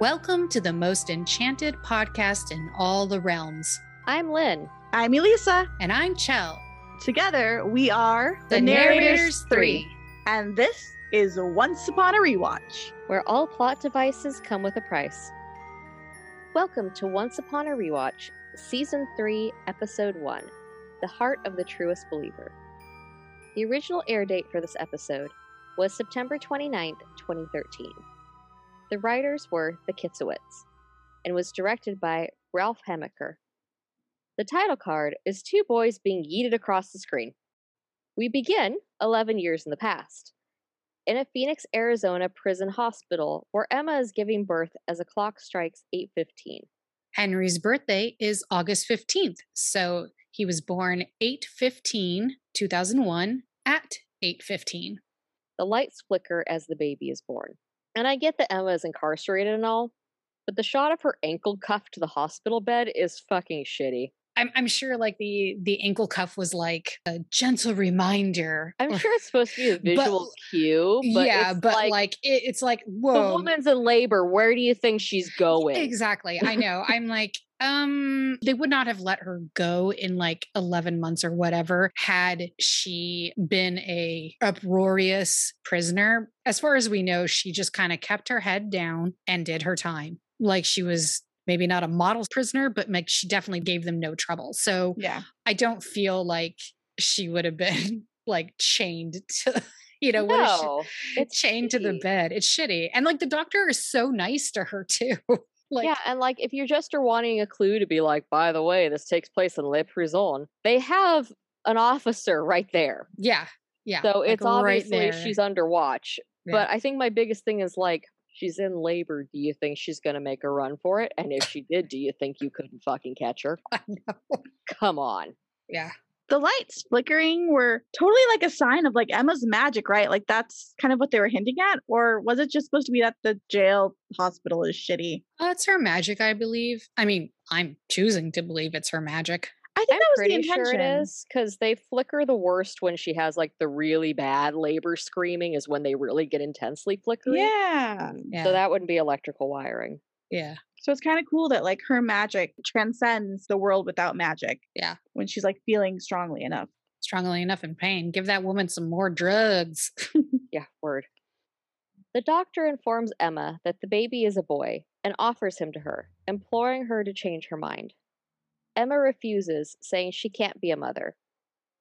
Welcome to the most enchanted podcast in all the realms. I'm Lynn. I'm Elisa. And I'm Chell. Together, we are The, Narrators, Three. And this is Once Upon a Rewatch. where all plot devices come with a price. Welcome to Once Upon a Rewatch, Season 3, Episode 1 The Heart of the Truest Believer. The original air date for this episode was September 29th, 2013. The writers were the Kitsowitz and was directed by Ralph Hemecker. The title card is two boys being yeeted across the screen. We begin 11 years in the past in a Phoenix, Arizona prison hospital where Emma is giving birth as a clock strikes 8:15. Henry's birthday is August 15th. So he was born 8 15, 2001 at 8:15. The lights flicker as the baby is born. And I get that Emma is incarcerated and all, but the shot of her ankle cuffed to the hospital bed is fucking shitty. I'm, I'm sure like the the ankle cuff was like a gentle reminder. I'm sure it's supposed to be a But- visual cue, but yeah, it's but like, like, it, it's like whoa, the woman's in labor. Where do you think she's going? Exactly. I know. I'm like, um, they would not have let her go in like 11 months or whatever had she been a uproarious prisoner. As far as we know, she just kind of kept her head down and did her time. Like she was maybe not a model prisoner, but like she definitely gave them no trouble. So Yeah. I don't feel like she would have been like chained to, you know, what is she? it's chained to the bed. It's shitty. And like the doctor is so nice to her too. Like yeah, and like if you're just are wanting a clue to be like, by the way, this takes place in Le Prison, they have an officer right there. yeah. Yeah. So like, it's right obviously there. she's under watch. Yeah. But I think my biggest thing is like, she's in labor. Do you think she's gonna make a run for it? And if she did, do you think you couldn't fucking catch her? I know. Come on. Yeah. The lights flickering were totally like a sign of like Emma's magic, right? Like that's kind of what they were hinting at. Or was it just supposed to be that the jail hospital is shitty? Uh, it's her magic, I believe. I mean, I'm choosing to believe it's her magic. I think I'm that was pretty the sure intention. it is because they flicker the worst when she has like the really bad labor screaming is when they really get intensely flickering. Yeah. Yeah. So that wouldn't be electrical wiring. yeah. So it's kind of cool that like her magic transcends the world without magic. Yeah. When she's like feeling strongly enough. Strongly enough in pain. Give that woman some more drugs. Yeah, word. The doctor informs Emma that the baby is a boy and offers him to her, imploring her to change her mind. Emma refuses, saying she can't be a mother.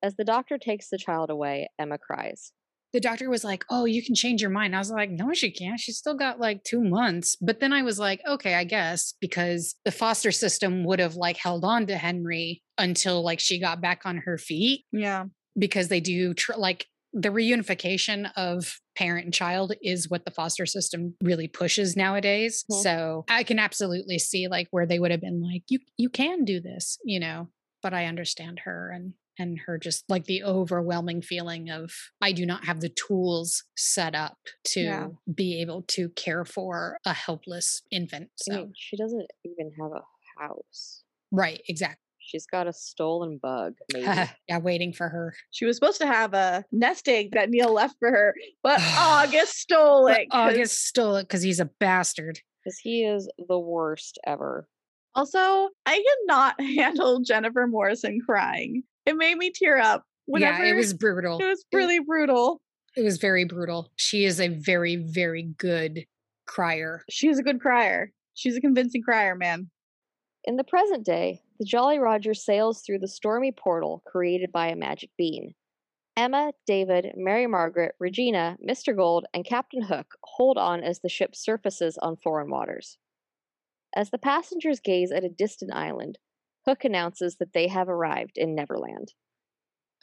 As the doctor takes the child away, Emma cries. The doctor was like, "Oh, you can change your mind." I was like, "No, she can't. She's still got like 2 months." But then I was like, "Okay, I guess because the foster system would have like held on to Henry until like she got back on her feet Yeah. because they do tr- like the reunification of parent and child is what the foster system really pushes nowadays. Mhm. So I can absolutely see like where they would have been like, you you can do this, you know. But I understand her and and her just like the overwhelming feeling of I do not have the tools set up to Yeah. be able to care for a helpless infant. I So mean, she doesn't even have a house. right, exactly. She's got a stolen bug, maybe. yeah, waiting for her. She was supposed to have a nest egg that Neal left for her, but August stole But it. 'cause- August stole it because he's a bastard. Because he is the worst ever. Also, I cannot handle Jennifer Morrison crying. It made me tear up. Whenever yeah, it was brutal. it was really brutal. It was very brutal. She is a very, very good crier. She's a good crier. She's a convincing crier, man. In the present day, the Jolly Roger sails through the stormy portal created by a magic bean. Emma, David, Mary Margaret, Regina, Mr. Gold, and Captain Hook hold on as the ship surfaces on foreign waters. As the passengers gaze at a distant island, Hook announces that they have arrived in Neverland.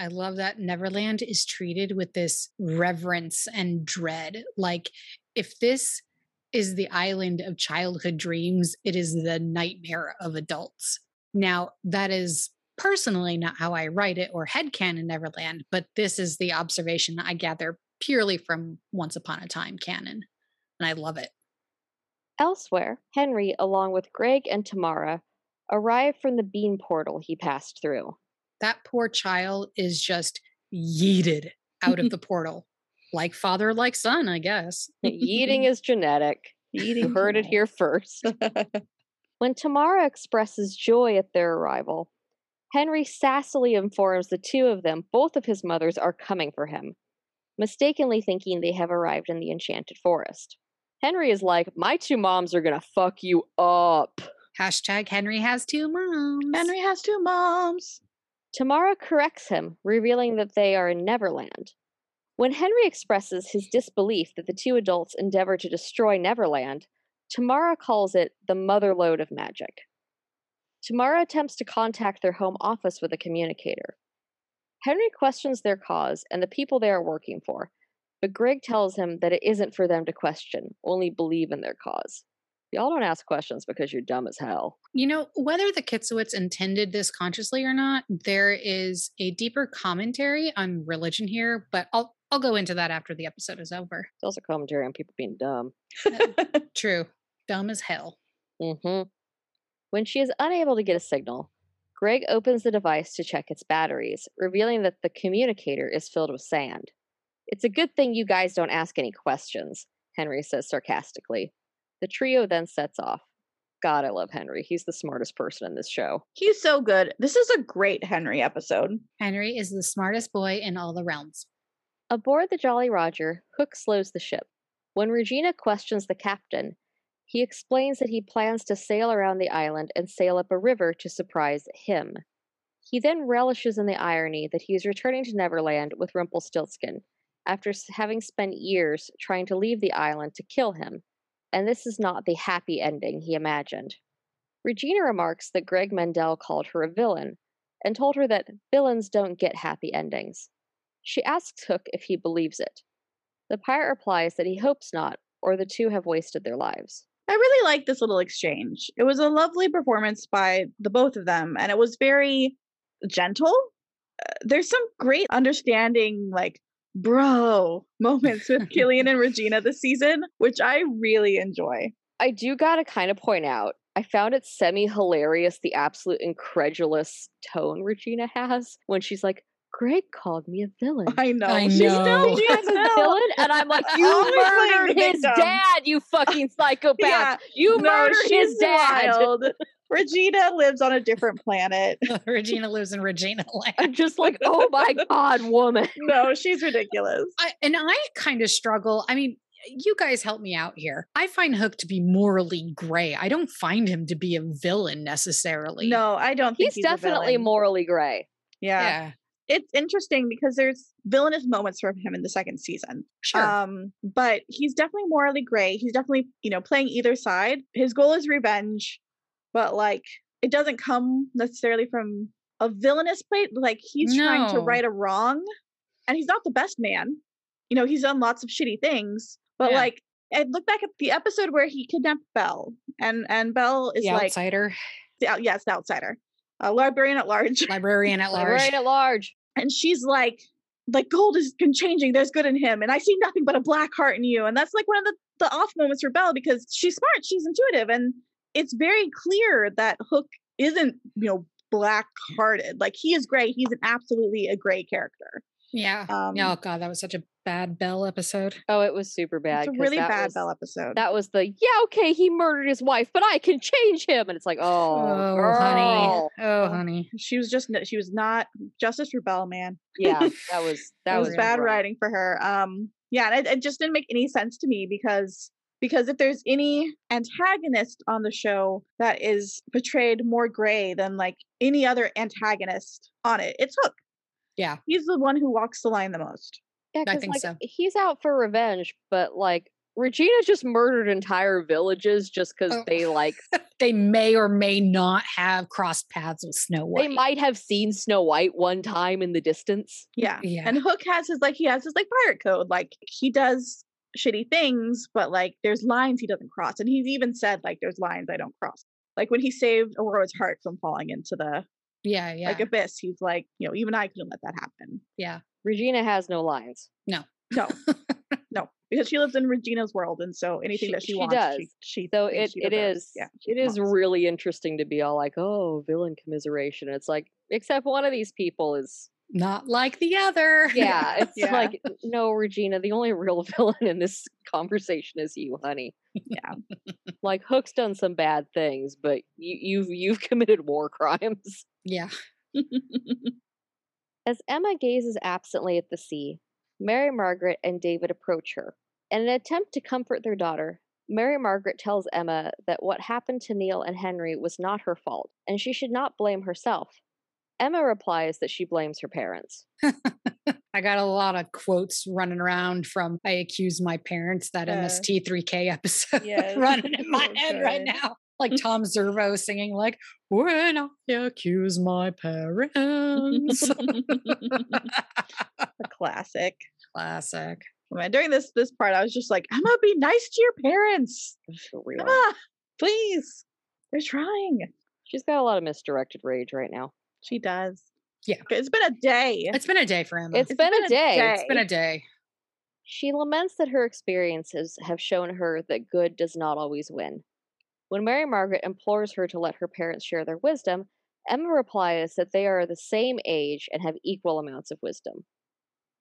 I love that Neverland is treated with this reverence and dread. Like, if this is the island of childhood dreams, it is the nightmare of adults. Now, that is personally not how I write it or headcanon Neverland, but this is the observation I gather purely from Once Upon a Time canon. And I love it. Elsewhere, Henry, along with Greg and Tamara, arrive from the bean portal he passed through. That poor child is just yeeted out of the portal. Like father, like son, I guess. Yeeting is genetic. Eating You heard it here first. When Tamara expresses joy at their arrival, Henry sassily informs the two of them both of his mothers are coming for him, mistakenly thinking they have arrived in the enchanted forest. Henry is like, My two moms are gonna fuck you up. Hashtag Henry has two moms. Henry has two moms. Tamara corrects him, revealing that they are in Neverland. When Henry expresses his disbelief that the two adults endeavor to destroy Neverland, Tamara calls it the motherlode of magic. Tamara attempts to contact their home office with a communicator. Henry questions their cause and the people they are working for, but Greg tells him that it isn't for them to question, only believe in their cause. Y'all don't ask questions because you're dumb as hell. You know, whether the Kitsowitz intended this consciously or not, there is a deeper commentary on religion here, but I'll I'll go into that after the episode is over. It's also commentary on people being dumb. True. Dumb as hell. hmm When she is unable to get a signal, Greg opens the device to check its batteries, revealing that the communicator is filled with sand. It's a good thing you guys don't ask any questions, Henry says sarcastically. The trio then sets off. God, I love Henry. He's the smartest person in this show. He's so good. This is a great Henry episode. Henry is the smartest boy in all the realms. Aboard the Jolly Roger, Hook slows the ship. When Regina questions the captain, he explains that he plans to sail around the island and sail up a river to surprise him. He then relishes in the irony that he is returning to Neverland with Rumpelstiltskin after having spent years trying to leave the island to kill him, and this is not the happy ending he imagined. Regina remarks that Greg Mendel called her a villain and told her that villains don't get happy endings. She asks Hook if he believes it. The pirate replies that he hopes not, or the two have wasted their lives. I really like this little exchange. It was a lovely performance by the both of them, and it was very gentle. Uh, there's some great understanding, like, bro moments with Killian and Regina this season, which I really enjoy. I do gotta kind of point out, I found it semi hilarious the absolute incredulous tone Regina has when she's like, Greg called me a villain. I know. I She's know. still, she's I'm a villain, and I'm like, you Always playing the murdered his victim. dad, you fucking psychopath. Yeah, you no, murdered his dad. wild. Regina lives on a different planet. Regina lives in Regina land. I'm just like, oh my god, woman. No, she's ridiculous. I, and I kind of struggle. I mean, you guys help me out here. I find Hook to be morally gray. I don't find him to be a villain necessarily. No, I don't think He's, he's, a definitely morally gray. Yeah. Yeah. it's interesting because there's villainous moments from him in the second season. Sure. Um, but he's definitely morally gray. He's definitely, you know, playing either side. His goal is revenge, but like it doesn't come necessarily from a villainous place. Like he's trying to right a wrong, and he's not the best man. You know, he's done lots of shitty things, but Yeah. like I look back at the episode where he kidnapped Belle, and and Belle is the like, outsider, the, out- yes, the outsider, a librarian at large. librarian at large. librarian at large. and she's like like gold has been changing there's good in him and i see nothing but a black heart in you and that's like one of the, the off moments for belle because she's smart she's intuitive and it's very clear that hook isn't you know black hearted like he is great. he's an absolutely a great character Yeah. um oh god, that was such a bad Bell episode. Oh, it was super bad. it's a 'cause really bad was- belle episode That was the yeah, okay, he murdered his wife, but I can change him, and it's like, oh, oh, honey. girl. Oh, honey. she was just n- she was not justice for belle man yeah, that was that that was, was bad rough. writing for her. Um, yeah, and it, it just didn't make any sense to me because because if there's any antagonist on the show that is portrayed more gray than like any other antagonist on it, it's Hook. Yeah. He's the one who walks the line the most. Yeah, I 'cause, think like, so. He's out for revenge, but like Regina just murdered entire villages just because Oh. they like They may or may not have crossed paths with Snow White. they might have seen Snow White one time in the distance. Yeah. Yeah. And Hook has his like he has his like pirate code. Like he does shitty things, but like there's lines he doesn't cross. And he's even said like there's lines I don't cross. Like when he saved Aurora's heart from falling into the yeah, yeah. like abyss, he's like, you know, even I couldn't let that happen. yeah. Regina has no lines. No, no, no. because she lives in Regina's world, and so anything She- that she, she wants, does. she, she So thinks it, she it deserves. is Yeah, it she is really interesting to be all like, oh, villain commiseration. It's like, except one of these people is Not like the other. Yeah, it's Yeah. like no, Regina. The only real villain in this conversation is you, honey. Yeah. Like Hook's done some bad things, but you, you've you've committed war crimes. yeah. As Emma gazes absently at the sea, Mary Margaret and David approach her. In an attempt to comfort their daughter, Mary Margaret tells Emma that what happened to Neal and Henry was not her fault, and she should not blame herself. Emma replies that she blames her parents. I got a lot of quotes running around from I accuse my parents that Uh, MST3K episode yes, running in my head right now. Like Tom Servo singing like when I accuse my parents. a classic. Classic. Man, during this this part, I was just like, Emma, be nice to your parents. For real. Emma, please. They're trying. She's got a lot of misdirected rage right now. She does. Yeah. It's been a day. It's been a day for Emma. It's been a day. it's been a day. She laments that her experiences have shown her that good does not always win. When Mary Margaret implores her to let her parents share their wisdom, Emma replies that they are the same age and have equal amounts of wisdom.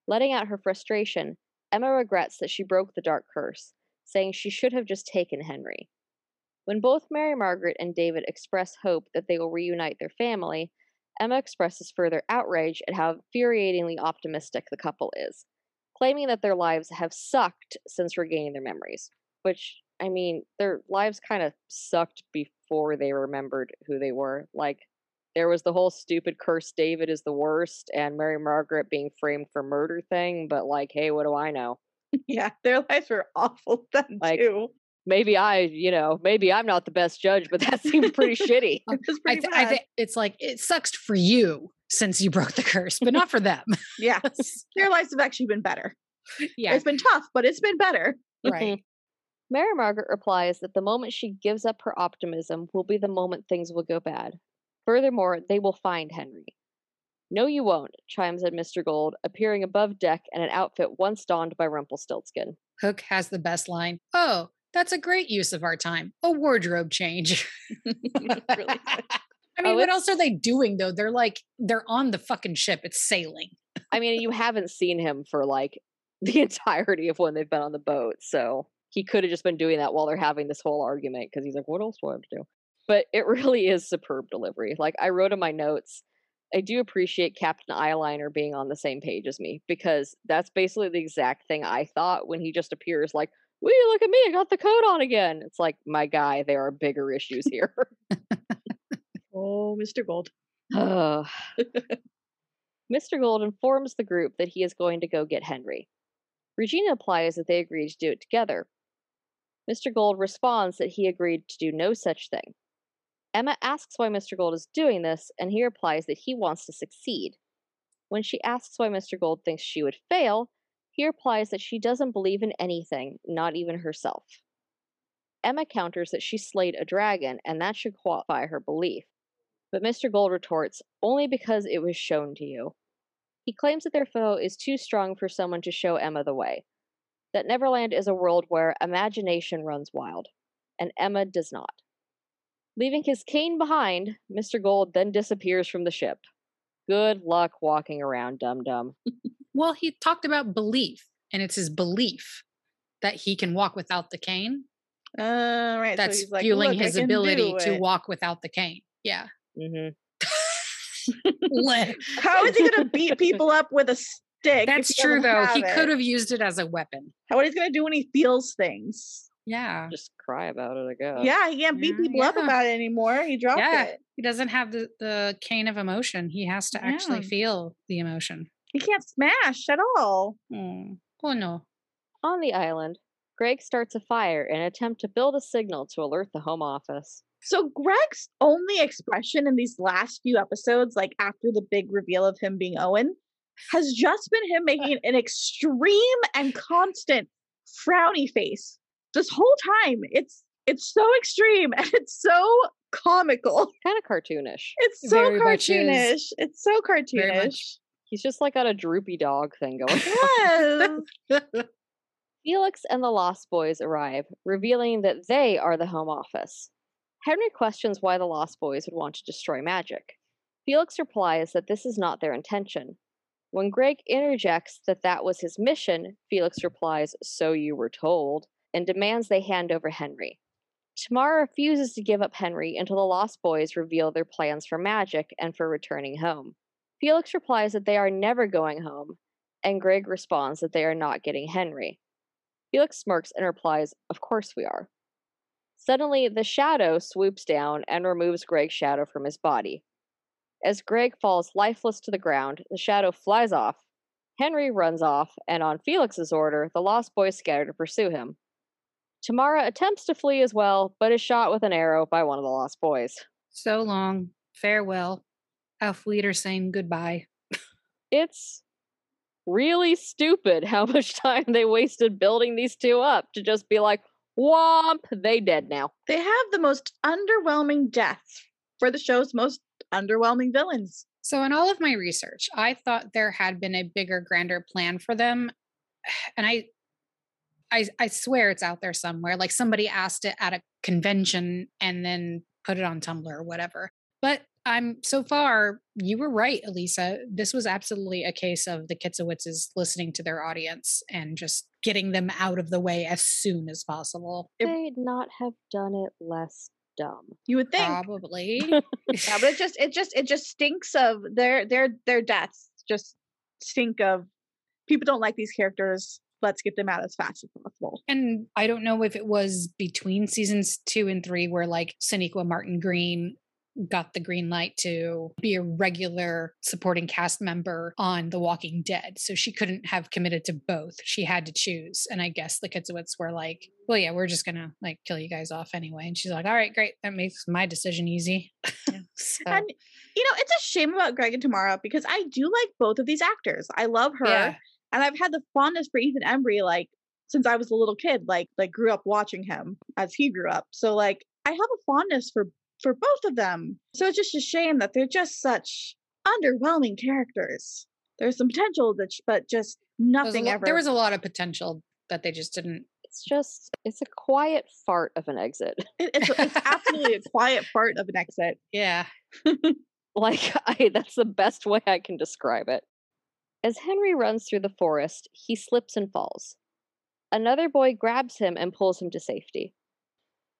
Letting out her frustration, Emma regrets that she broke the dark curse, saying she should have just taken Henry. When both Mary Margaret and David express hope that they will reunite their family, Emma expresses further outrage at how infuriatingly optimistic the couple is claiming that their lives have sucked since regaining their memories. Which, I mean, their lives kind of sucked before they remembered who they were. Like, there was the whole stupid curse David is the worst and Mary Margaret being framed for murder thing, but like, hey, what do I know? yeah, their lives were awful then Like, too. Maybe I, you know, maybe I'm not the best judge, but that seems pretty shitty. It was I, th- I think it's like it sucks for you since you broke the curse, but not for them. yeah, their lives have actually been better. yeah, It's been tough, but it's been better. right. Mm-hmm. Mary Margaret replies that the moment she gives up her optimism will be the moment things will go bad. Furthermore, they will find Henry. No, you won't, chimes in Mr. Gold, appearing above deck in an outfit once donned by Rumpelstiltskin. Hook has the best line. Oh, that's a great use of our time. A wardrobe change. Really. I mean, Oh, what else are they doing though? They're like they're on the fucking ship. It's sailing. I mean, you haven't seen him for like the entirety of when they've been on the boat, so he could have just been doing that while they're having this whole argument because he's like, what else do I have to do? But it really is superb delivery. Like I wrote in my notes, I do appreciate Captain Eyeliner being on the same page as me because that's basically the exact thing I thought when he just appears like, Wee, look at me, I got the coat on again. It's like, my guy, there are bigger issues here. Oh, Mr. Gold. Ugh. Mr. Gold informs the group that he is going to go get Henry. Regina implies that they agreed to do it together. Mr. Gold responds that he agreed to do no such thing. Emma asks why Mr. Gold is doing this, and he replies that he wants to succeed. When she asks why Mr. Gold thinks she would fail, he replies that she doesn't believe in anything, not even herself. Emma counters that she slayed a dragon, and that should qualify her belief. But Mr. Gold retorts, only because it was shown to you. He claims that their foe is too strong for someone to show Emma the way. That Neverland is a world where imagination runs wild, and Emma does not. Leaving his cane behind, Mr. Gold then disappears from the ship. Good luck walking around, dum dum. Well, he talked about belief, and it's his belief that he can walk without the cane. Uh, right. That's so he's like, fueling his ability to walk without the cane. Yeah. hmm How is he going to beat people up with a stick? That's true, though. He could have used it as a weapon. How what he's going to do when he feels things? Yeah. Just cry about it, I guess. yeah, he can't beat Yeah, people up about it anymore. He dropped Yeah. it. He doesn't have the, the cane of emotion. He has to actually Yeah. feel the emotion. He can't smash at all. Oh, oh no. On the island, Greg starts a fire in an attempt to build a signal to alert the home office. So Greg's only expression in these last few episodes, like after the big reveal of him being Owen, has just been him making an extreme and constant frowny face this whole time. It's it's so extreme and it's so comical. Kind of cartoonish. It's so Very cartoonish. It's so Very cartoonish. He's just like got a droopy dog thing going. Yes. Felix and the Lost Boys arrive, revealing that they are the home office. Henry questions why the Lost Boys would want to destroy magic. Felix replies that this is not their intention. When Greg interjects that that was his mission, Felix replies, So you were told, and demands they hand over Henry. Tamara refuses to give up Henry until the Lost Boys reveal their plans for magic and for returning home. Felix replies that they are never going home, and Greg responds that they are not getting Henry. Felix smirks and replies, Of course we are. Suddenly, the shadow swoops down and removes Greg's shadow from his body. As Greg falls lifeless to the ground, the shadow flies off. Henry runs off, and on Felix's order, the Lost Boys scatter to pursue him. Tamara attempts to flee as well, but is shot with an arrow by one of the Lost Boys. So long. Farewell. Auf Wiedersehen. Goodbye. It's really stupid how much time they wasted building these two up to just be like, womp, they dead now. They have the most underwhelming deaths for the show's most underwhelming villains. So, in all of my research, I thought there had been a bigger, grander plan for them. And I I, I swear it's out there somewhere. Like somebody asked it at a convention and then put it on Tumblr or whatever. But I'm so far, you were right, Elisa. This was absolutely a case of the Kitsowitzes listening to their audience and just getting them out of the way as soon as possible. They'd not have done it less dumb. You would think. Probably. yeah, but it just it just it just stinks of their their their deaths. Just stink of people don't like these characters let's get them out as fast as possible. And I don't know if it was between seasons two and three where like Sonequa Martin Green got the green light to be a regular supporting cast member on The Walking Dead. So she couldn't have committed to both. She had to choose. And I guess the Kitsowitz were like, well, yeah, we're just going to like kill you guys off anyway. And she's like, all right, great. That makes my decision easy. Yeah. so. And, you know, it's a shame about Greg and Tamara because I do like both of these actors. I love her. Yeah. And I've had the fondness for Ethan Embry like since I was a little kid, like like grew up watching him as he grew up. So like I have a fondness for for both of them. So it's just a shame that they're just such underwhelming characters. There's some potential, that, but just nothing lo- ever. There was a lot of potential that they just didn't. It's just it's a quiet fart of an exit. It, it's, it's absolutely a quiet fart of an exit. Yeah. like I, that's the best way I can describe it. As Henry runs through the forest, he slips and falls. Another boy grabs him and pulls him to safety.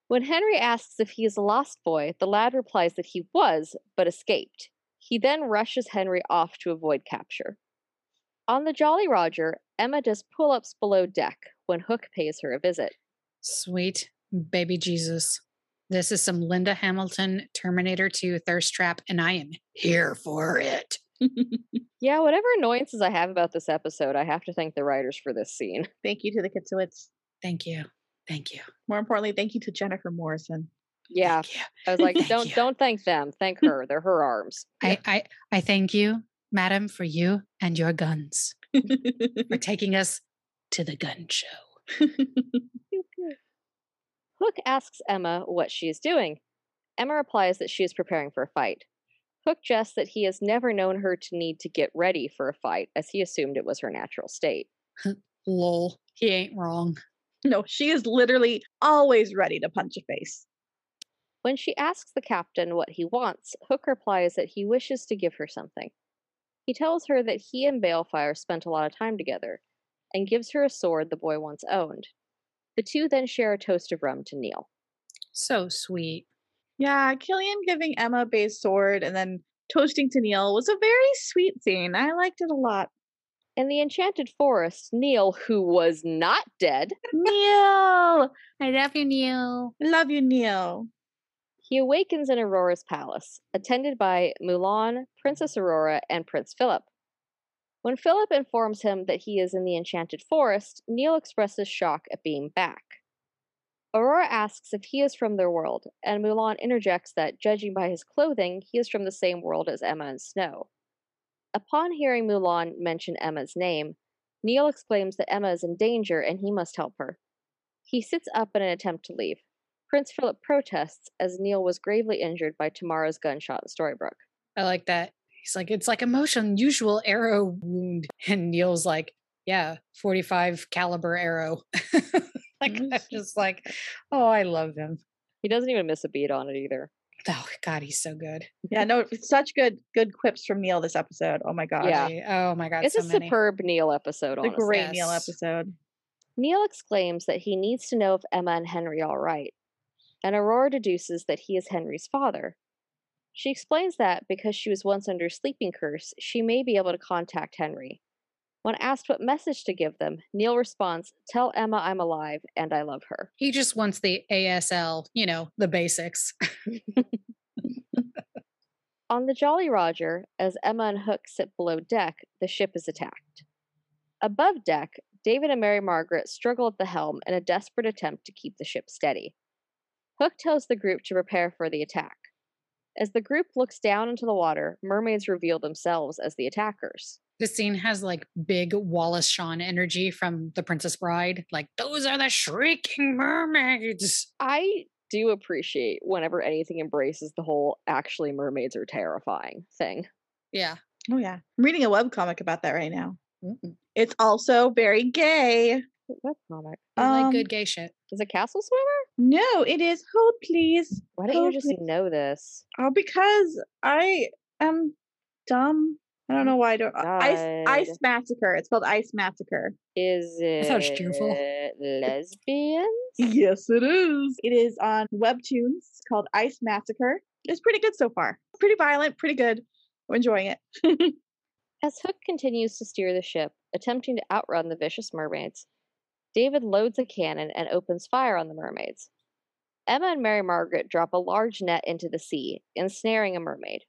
When Henry asks if he is a lost boy, the lad replies that he was, but escaped. He then rushes Henry off to avoid capture. On the Jolly Roger, Emma does pull ups below deck when Hook pays her a visit. Sweet baby Jesus. This is some Linda Hamilton Terminator 2 thirst trap, and I am here for it. yeah, whatever annoyances I have about this episode, I have to thank the writers for this scene. Thank you to the Kitsowitz. Thank you. Thank you. More importantly, thank you to Jennifer Morrison. Yeah. I was like, don't you. don't thank them. Thank her. They're her arms. I, I, I thank you, madam, for you and your guns. for taking us to the gun show. Hook asks Emma what she is doing. Emma replies that she is preparing for a fight. Hook jests that he has never known her to need to get ready for a fight, as he assumed it was her natural state. Lol, he ain't wrong. No, she is literally always ready to punch a face. When she asks the captain what he wants, Hook replies that he wishes to give her something. He tells her that he and Baelfire spent a lot of time together, and gives her a sword the boy once owned. The two then share a toast of rum to Neal. So sweet. Yeah, Killian giving Emma Bae's sword and then toasting to Neal was a very sweet scene. I liked it a lot. In the Enchanted Forest, Neal, who was not dead, Neal, I love you, Neal. Love you, Neal. He awakens in Aurora's palace, attended by Mulan, Princess Aurora, and Prince Philip. When Philip informs him that he is in the Enchanted Forest, Neal expresses shock at being back. Aurora asks if he is from their world, and Mulan interjects that, judging by his clothing, he is from the same world as Emma and Snow. Upon hearing Mulan mention Emma's name, Neal exclaims that Emma is in danger and he must help her. He sits up in an attempt to leave. Prince Philip protests as Neal was gravely injured by Tamara's gunshot in Storybrooke. I like that. He's like, it's like a most unusual arrow wound. And Neal's like, yeah, 45 caliber arrow. like, I'm mm-hmm. just like, oh, I love him. He doesn't even miss a beat on it either. Oh God, he's so good. Yeah, no, such good good quips from Neal this episode. Oh my god. Yeah. Oh my God. it's so a many. superb Neal episode. The Honestly. great Neal episode. Neal exclaims that he needs to know if Emma and Henry are right, and Aurora deduces that he is Henry's father. She explains that because she was once under a sleeping curse, she may be able to contact Henry. When asked what message to give them, Neal responds, Tell Emma I'm alive and I love her. He just wants the ASL, you know, the basics. On the Jolly Roger, as Emma and Hook sit below deck, the ship is attacked. Above deck, David and Mary Margaret struggle at the helm in a desperate attempt to keep the ship steady. Hook tells the group to prepare for the attack. As the group looks down into the water, mermaids reveal themselves as the attackers. This scene has like big Wallace Shawn energy from The Princess Bride. Like, those are the shrieking mermaids. I do appreciate whenever anything embraces the whole actually mermaids are terrifying thing. Yeah. Oh yeah. I'm reading a webcomic about that right now. Mm. It's also very gay. What comic? I like Um, good gay shit. Is it Castle Swimmer? No, it is hold please. Why don't you just please. know this? Oh, because I am dumb. I don't know why I don't. uh, Ice Ice Massacre. It's called Ice Massacre. Is it sounds cheerful. lesbians? Yes, it is. It is on Webtoons. It's called Ice Massacre. It's pretty good so far. Pretty violent, pretty good. I'm enjoying it. As Hook continues to steer the ship, attempting to outrun the vicious mermaids, David loads a cannon and opens fire on the mermaids. Emma and Mary Margaret drop a large net into the sea, ensnaring a mermaid.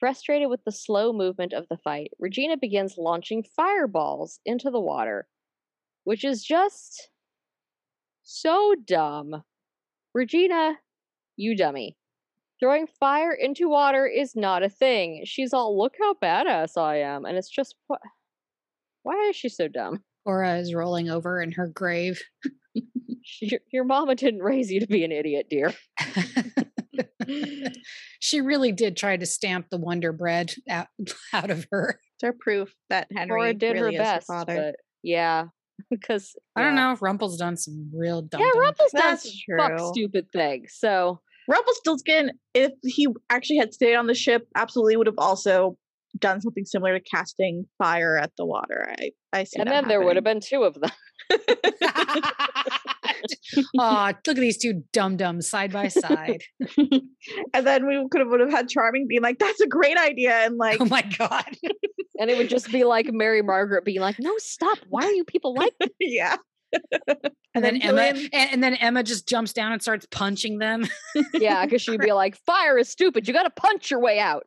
Frustrated with the slow movement of the fight, Regina begins launching fireballs into the water, which is just so dumb. Regina, you dummy. Throwing fire into water is not a thing. She's all, look how badass I am. And it's just, what? Why is she so dumb? Cora is rolling over in her grave. Your, your mama didn't raise you to be an idiot, dear. she really did try to stamp the Wonder Bread out, out of her. They're proof that Henry Cora did really her best, her father. but yeah, because I don't know. If Rumple's done some real dumb. Yeah, dumb Rumple's done That's some fuck stupid things. So Rumpelstiltskin, if he actually had stayed on the ship, absolutely would have also done something similar to casting fire at the water. I, I see. and that then there would have been two of them. oh, look at these two dum dums side by side. and then we could have would have had Charming being like, "That's a great idea," and like, oh my god. And it would just be like Mary Margaret being like, "No, stop! Why are you people like?" this?" yeah. And then Emma and, and then Emma just jumps down and starts punching them. yeah, because she'd be like, "Fire is stupid. You got to punch your way out."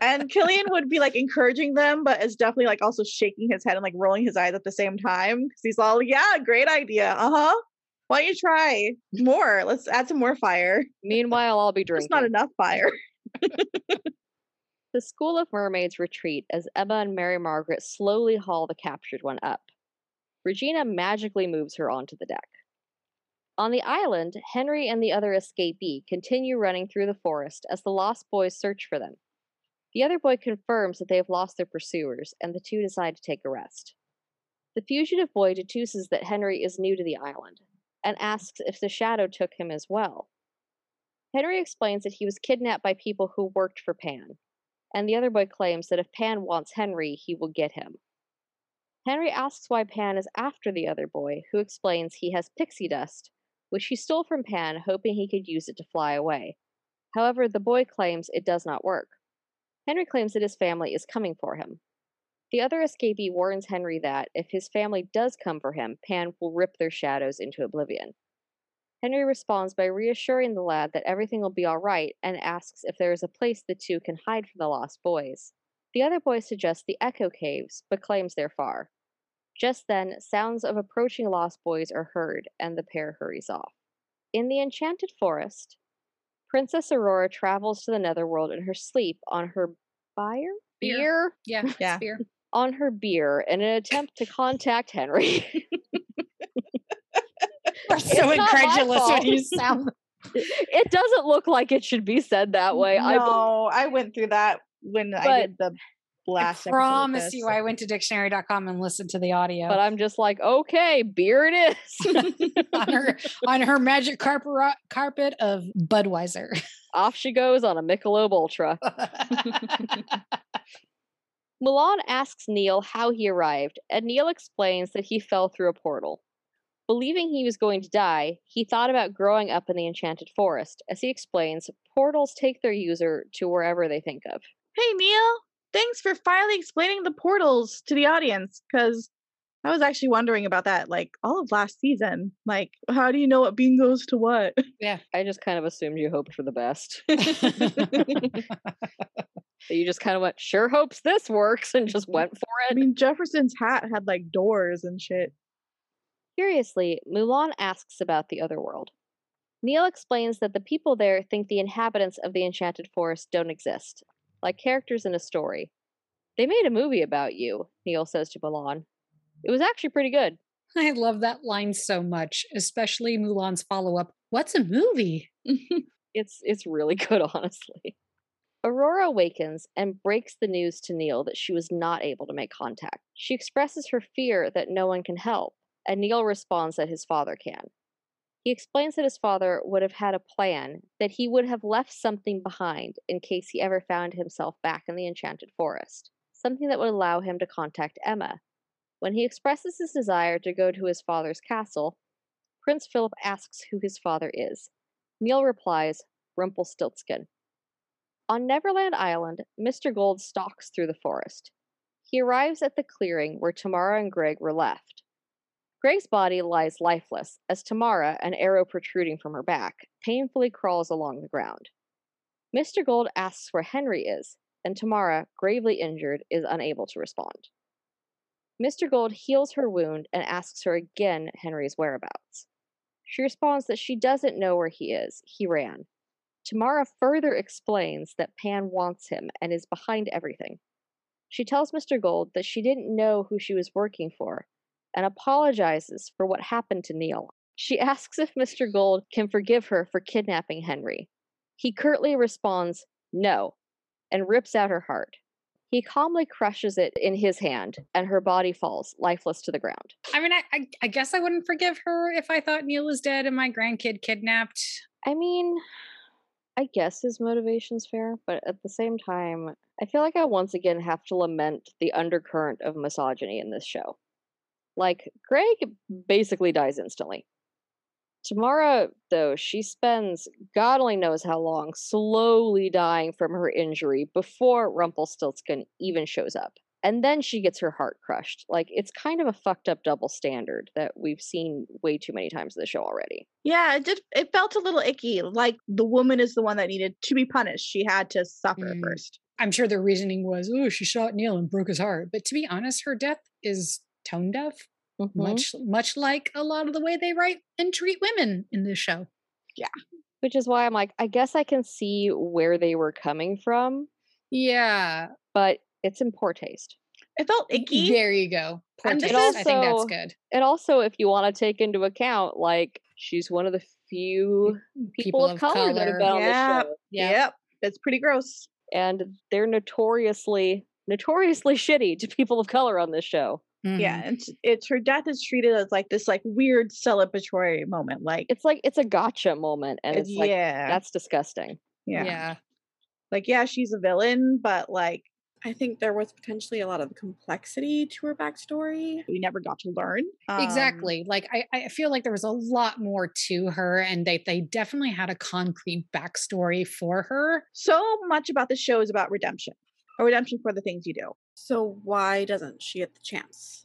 and Killian would be like encouraging them, but is definitely like also shaking his head and like rolling his eyes at the same time because he's all, "Yeah, great idea. Uh huh. Why don't you try more? Let's add some more fire. Meanwhile, I'll be There's drinking. not enough fire." The School of Mermaids retreat as Emma and Mary Margaret slowly haul the captured one up. Regina magically moves her onto the deck. On the island, Henry and the other escapee continue running through the forest as the lost boys search for them. The other boy confirms that they have lost their pursuers, and the two decide to take a rest. The fugitive boy deduces that Henry is new to the island and asks if the shadow took him as well. Henry explains that he was kidnapped by people who worked for Pan, and the other boy claims that if Pan wants Henry, he will get him. Henry asks why Pan is after the other boy, who explains he has pixie dust, which he stole from Pan, hoping he could use it to fly away. However, the boy claims it does not work. Henry claims that his family is coming for him. The other escapee warns Henry that, if his family does come for him, Pan will rip their shadows into oblivion. Henry responds by reassuring the lad that everything will be all right and asks if there is a place the two can hide from the lost boys. The other boy suggests the Echo Caves, but claims they're far. Just then, sounds of approaching lost boys are heard, and the pair hurries off. In the enchanted forest, Princess Aurora travels to the netherworld in her sleep on her bier? Beer. Yeah, Yeah. spear. On her beer in an attempt to contact Henry. We're so incredulous when you sound. it doesn't look like it should be said that way. I no, I went through that when I did the last. I promise you, I went to dictionary.com and listened to the audio. But I'm just like, okay, beer it is. on her on her magic carpet carpet of Budweiser. Off she goes on a Michelob Ultra. Mulan asks Neal how he arrived, and Neal explains that he fell through a portal. Believing he was going to die, he thought about growing up in the Enchanted Forest. As he explains, portals take their user to wherever they think of. Hey Neal, thanks for finally explaining the portals to the audience because I was actually wondering about that like all of last season. Like, how do you know what bean goes to what? Yeah, I just kind of assumed you hoped for the best. You just kind of went, sure hopes this works, and just mm-hmm. went for it. I mean, Jefferson's hat had like doors and shit. Curiously, Mulan asks about the other world. Neal explains that the people there think the inhabitants of the Enchanted Forest don't exist, like characters in a story. They made a movie about you, Neal says to Mulan. It was actually pretty good. I love that line so much, especially Mulan's follow up. What's a movie? It's it's really good, honestly. Aurora awakens and breaks the news to Neal that she was not able to make contact. She expresses her fear that no one can help, and Neal responds that his father can. He explains that his father would have had a plan, that he would have left something behind in case he ever found himself back in the Enchanted Forest, something that would allow him to contact Emma. When he expresses his desire to go to his father's castle, Prince Philip asks who his father is. Neal replies, Rumpelstiltskin. On Neverland Island, Mr. Gold stalks through the forest. He arrives at the clearing where Tamara and Greg were left. Greg's body lies lifeless as Tamara, an arrow protruding from her back, painfully crawls along the ground. Mr. Gold asks where Henry is, and Tamara, gravely injured, is unable to respond. Mr. Gold heals her wound and asks her again Henry's whereabouts. She responds that she doesn't know where he is. He ran. Tamara further explains that Pan wants him and is behind everything. She tells Mr. Gold that she didn't know who she was working for and apologizes for what happened to Neal. She asks if Mr. Gold can forgive her for kidnapping Henry. He curtly responds, no, and rips out her heart. He calmly crushes it in his hand, and her body falls lifeless to the ground. I mean, I, I, I guess I wouldn't forgive her if I thought Neal was dead and my grandkid kidnapped. I mean, I guess his motivation's fair, but at the same time, I feel like I once again have to lament the undercurrent of misogyny in this show. Like, Greg basically dies instantly. Tamara, though, she spends God only knows how long slowly dying from her injury before Rumpelstiltskin even shows up. And then she gets her heart crushed. Like, it's kind of a fucked up double standard that we've seen way too many times in the show already. Yeah, it did. It felt a little icky. Like the woman is the one that needed to be punished. She had to suffer Mm. first. I'm sure the reasoning was, oh, she shot Neal and broke his heart. But to be honest, her death is tone deaf, Mhm. much much like a lot of the way they write and treat women in this show. Yeah. Which is why I'm like, I guess I can see where they were coming from, Yeah, but it's in poor taste. It felt icky. there you go. Poor And this taste. is I think that's good. And also, if you want to take into account, like, she's one of the few people, of, color, that have been on the show. Yeah. Yep, it's pretty gross. And they're notoriously, notoriously shitty to people of color on this show. Yeah, Mhm. it's it's her death is treated as like this like weird celebratory moment. Like It's like, it's a gotcha moment. And it's like, yeah, that's disgusting. yeah, yeah. like yeah, she's a villain, but like I think there was potentially a lot of complexity to her backstory. we never got to learn. Um, exactly like I, I feel like there was a lot more to her and they they definitely had a concrete backstory for her So much about the show is about redemption, or redemption for the things you do. So why doesn't she get the chance?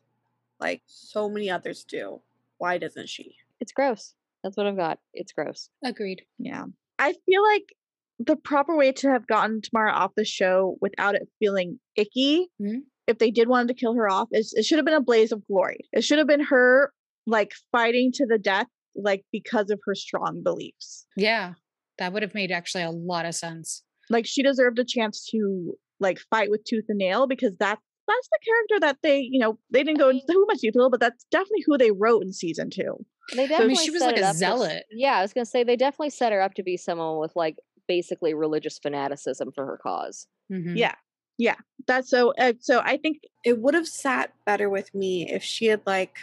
Like so many others do. Why doesn't she? It's gross. That's what I've got. It's gross. agreed Yeah. I feel like the proper way to have gotten Tamara off the show without it feeling icky, Mhm. if they did want to kill her off, is it should have been a blaze of glory. It should have been her like fighting to the death, like because of her strong beliefs. yeah that would have made actually a lot of sense Like she deserved a chance to like fight with tooth and nail because that's that's the character that they, you know, they didn't go into too much detail, but that's definitely who they wrote in season two. They definitely she was like a up to zealot. yeah, I was gonna say they definitely set her up to be someone with like basically religious fanaticism for her cause. Mhm. Yeah. That's so. Uh, so I think It would have sat better with me if she had like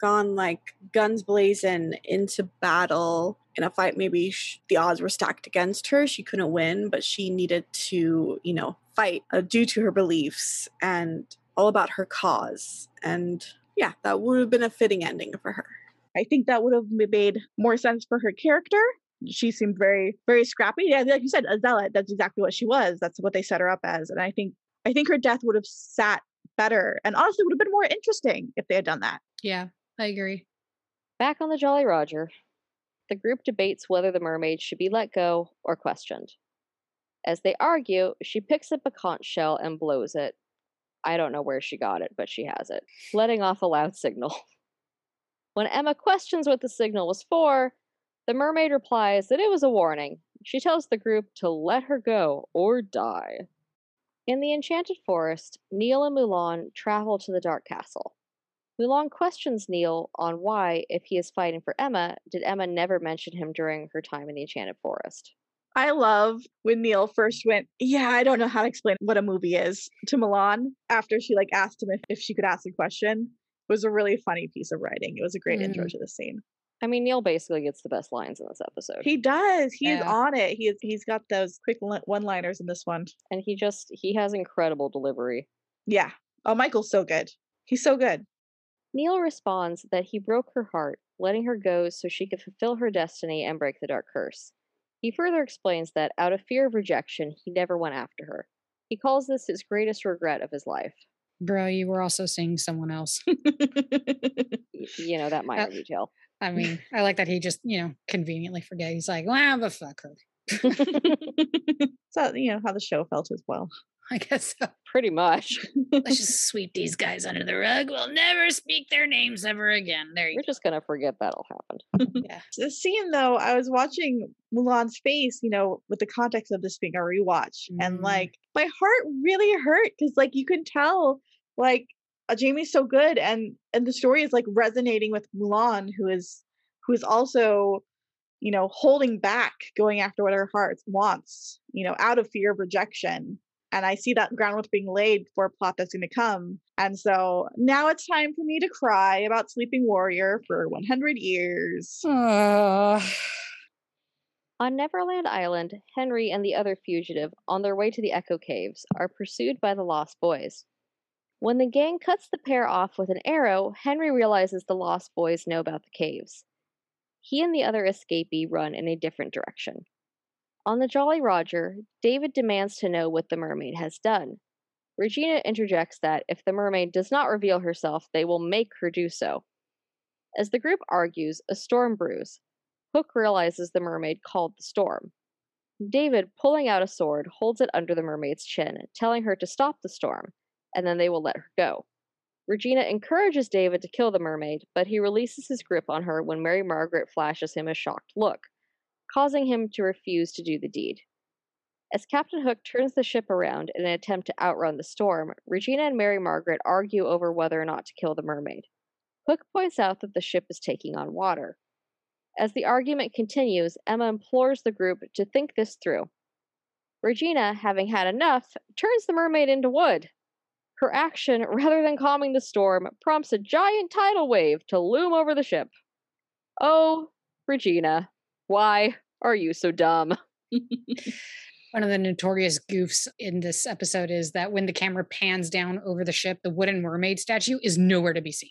gone like guns blazing into battle in a fight. Maybe sh- the odds were stacked against her. She couldn't win, but she needed to, you know, fight uh, due to her beliefs and all about her cause. And yeah, that would have been a fitting ending for her. I think that would have made more sense for her character. She seemed very, very scrappy. Yeah, like you said, a zealot. That's exactly what she was. That's what they set her up as. And I think, I think her death would have sat better, and honestly, would have been more interesting if they had done that. Yeah, I agree. Back on the Jolly Roger, the group debates whether the mermaid should be let go or questioned. As they argue, she picks up a conch shell and blows it. I don't know where she got it, but she has it, letting off a loud signal. When Emma questions what the signal was for, the mermaid replies that it was a warning. She tells the group to let her go or die. In the Enchanted Forest, Neal and Mulan travel to the Dark Castle. Mulan questions Neal on why, if he is fighting for Emma, did Emma never mention him during her time in the Enchanted Forest. I love when Neal first went, Yeah, I don't know how to explain what a movie is to Mulan after she like asked him if, if she could ask a question. It was a really funny piece of writing. It was a great intro mm-hmm. to the scene. I mean, Neal basically gets the best lines in this episode. He does. He's Yeah. on it. He is, he's got those quick one liners in this one. and he just he has incredible delivery. Yeah. Oh, Michael's so good. He's so good. Neal responds that he broke her heart, letting her go so she could fulfill her destiny and break the dark curse. He further explains that, out of fear of rejection, he never went after her. He calls this his greatest regret of his life. Bro, you were also seeing someone else. You know, that uh, minor detail. I mean, I like that he just, you know, conveniently forget. He's like, wow, but fuck her. so, you know, how the show felt as well. I guess so. Pretty much. Let's just sweep these guys under the rug. We'll never speak their names ever again. There you We're just gonna forget that'll happened. go. Yeah. This scene, though, I was watching Mulan's face, you know, with the context of this being a rewatch. And Mm. like, my heart really hurt because, like, you can tell, like, uh, Jamie's so good. And, and the story is like resonating with Mulan, who is, who is also, you know, holding back, going after what her heart wants, you know, out of fear of rejection. And I see that groundwork being laid for a plot that's going to come. And so now it's time for me to cry about Sleeping Warrior for 100 years. Uh, On Neverland Island, Henry and the other fugitive, on their way to the Echo Caves, are pursued by the Lost Boys. When the gang cuts the pair off with an arrow, Henry realizes the Lost Boys know about the caves. He and the other escapee run in a different direction. On the Jolly Roger, David demands to know what the mermaid has done. Regina interjects that if the mermaid does not reveal herself, they will make her do so. As the group argues, a storm brews. Hook realizes the mermaid called the storm. David, pulling out a sword, holds it under the mermaid's chin, telling her to stop the storm, and then they will let her go. Regina encourages David to kill the mermaid, but he releases his grip on her when Mary Margaret flashes him a shocked look, causing him to refuse to do the deed. As Captain Hook turns the ship around in an attempt to outrun the storm, Regina and Mary Margaret argue over whether or not to kill the mermaid. Hook points out that the ship is taking on water. As the argument continues, Emma implores the group to think this through. Regina, having had enough, turns the mermaid into wood. Her action, rather than calming the storm, prompts a giant tidal wave to loom over the ship. Oh, Regina, why are you so dumb? one of the notorious goofs in this episode is that when the camera pans down over the ship, the wooden mermaid statue is nowhere to be seen.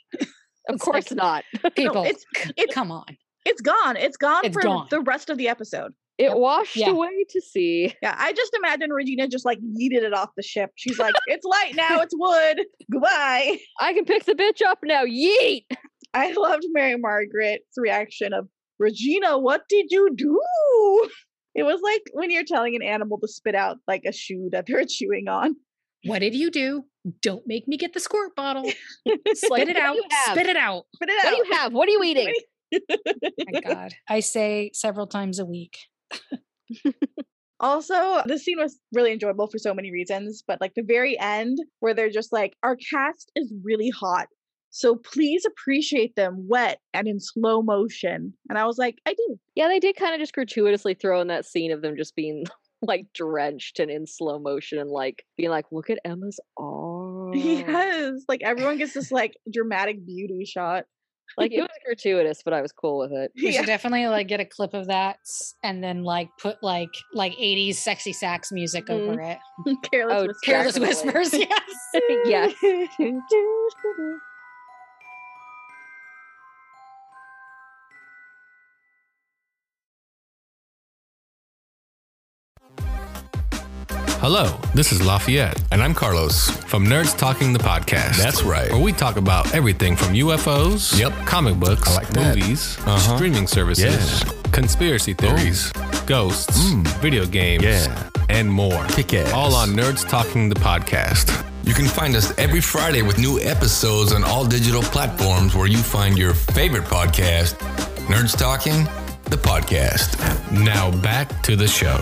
Of course like- not. People, it's- it's- come on. It's gone. It's gone It's for gone. the rest of the episode. It Yep. washed Yeah. away to sea. Yeah, I just imagine Regina just like yeeted it off the ship. She's like, "It's light now. It's wood. Goodbye." I can pick the bitch up now. Yeet! I loved Mary Margaret's reaction of Regina. What did you do? It was like when you're telling an animal to spit out like a shoe that they're chewing on. What did you do? Don't make me get the squirt bottle. Spit it out. Spit it out. Spit it out. What do you have? What are you eating? My God. I say several times a week. Also, this scene was really enjoyable for so many reasons, but like the very end where they're just like, our cast is really hot. So please appreciate them wet and in slow motion. And I was like, I do. Yeah, they did kind of just gratuitously throw in that scene of them just being like drenched and in slow motion and like being like, look at Emma's arm. Yes, like everyone gets this like dramatic beauty shot. Like it was gratuitous, but I was cool with it. We Yeah. should definitely like get a clip of that and then like put like like 80s sexy sax music Mhm. over it. Careless Oh, Whisper. Careless whispers, yes. yes. Hello, this is Lafayette And I'm Carlos. from Nerds Talking the Podcast. That's right. Where we talk about everything from UFOs, Yep. comic books, I like movies, Uh-huh. streaming services, conspiracy theories, ghosts, Mm. video games, Yeah. and more. Kick ass. All on Nerds Talking the Podcast. You can find us every Friday with new episodes on all digital platforms where you find your favorite podcast, Nerds Talking, the podcast. Now back to the show.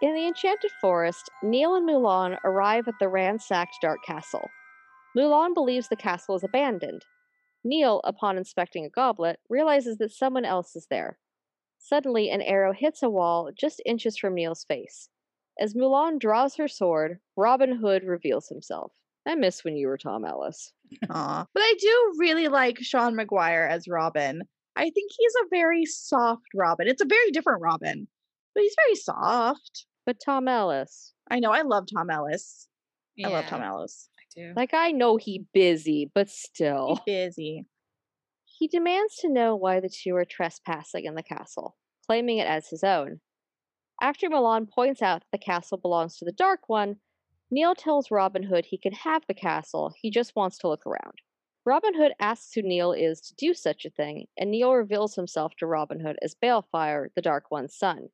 In the Enchanted Forest, Neal and Mulan arrive at the ransacked Dark Castle. Mulan believes the castle is abandoned. Neal, upon inspecting a goblet, realizes that someone else is there. Suddenly, an arrow hits a wall just inches from Neal's face. As Mulan draws her sword, Robin Hood reveals himself. I miss when you were Tom Ellis. Aw. But I do really like Sean Maguire as Robin. I think he's a very soft Robin. It's a very different Robin, but he's very soft. But Tom Ellis, I know. I love Tom Ellis. I love Tom Ellis. I do. like I know he busy, but still. He's busy. He demands to know why the two are trespassing in the castle, claiming it as his own. After Mulan points out that the castle belongs to the Dark One, Neal tells Robin Hood he can have the castle, he just wants to look around. Robin Hood asks who Neal is to do such a thing, and Neal reveals himself to Robin Hood as Baelfire, the Dark One's son.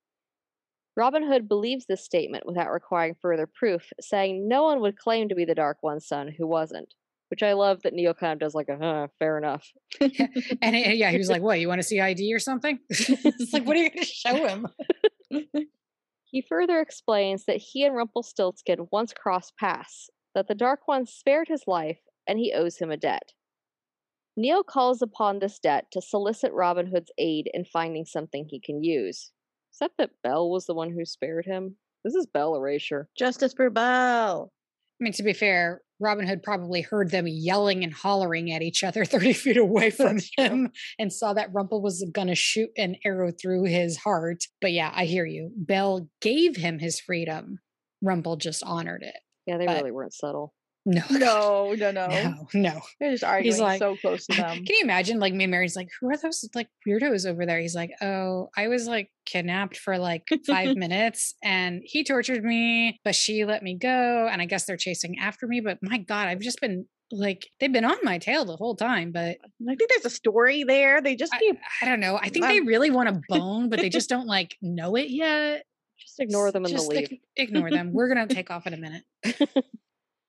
Robin Hood believes this statement without requiring further proof, saying no one would claim to be the Dark One's son who wasn't. Which I love that Neal kind of does like a, huh, fair enough. And it- yeah, he was like, "What? You want to see ID or something?" it's like, what are you going to show him? He further explains that he and Rumpelstiltskin once crossed paths, that the Dark One spared his life, and he owes him a debt. Neal calls upon this debt to solicit Robin Hood's aid in finding something he can use. Except that Belle was the one who spared him. This is Belle erasure. Justice for Belle. I mean, to be fair, Robin Hood probably heard them yelling and hollering at each other 30 feet away from him and saw that Rumple was going to shoot an arrow through his heart. But yeah, I hear you. Belle gave him his freedom. Rumple just honored it. Yeah, they But- really weren't subtle. No, No, no, no. no, no. They're just arguing like- so close to them. Can you imagine? Like me and Mary's like, who are those like weirdos over there? He's like, oh, I was like kidnapped for like five minutes and he tortured me, but she let me go. And I guess they're chasing after me. But my God, I've just been like, they've been on my tail the whole time. But I think there's a story there. They just I, keep I don't know. I think they really want a bone, but they just don't like know it yet. Just ignore them and just leave. ig- ignore them. We're gonna take off in a minute.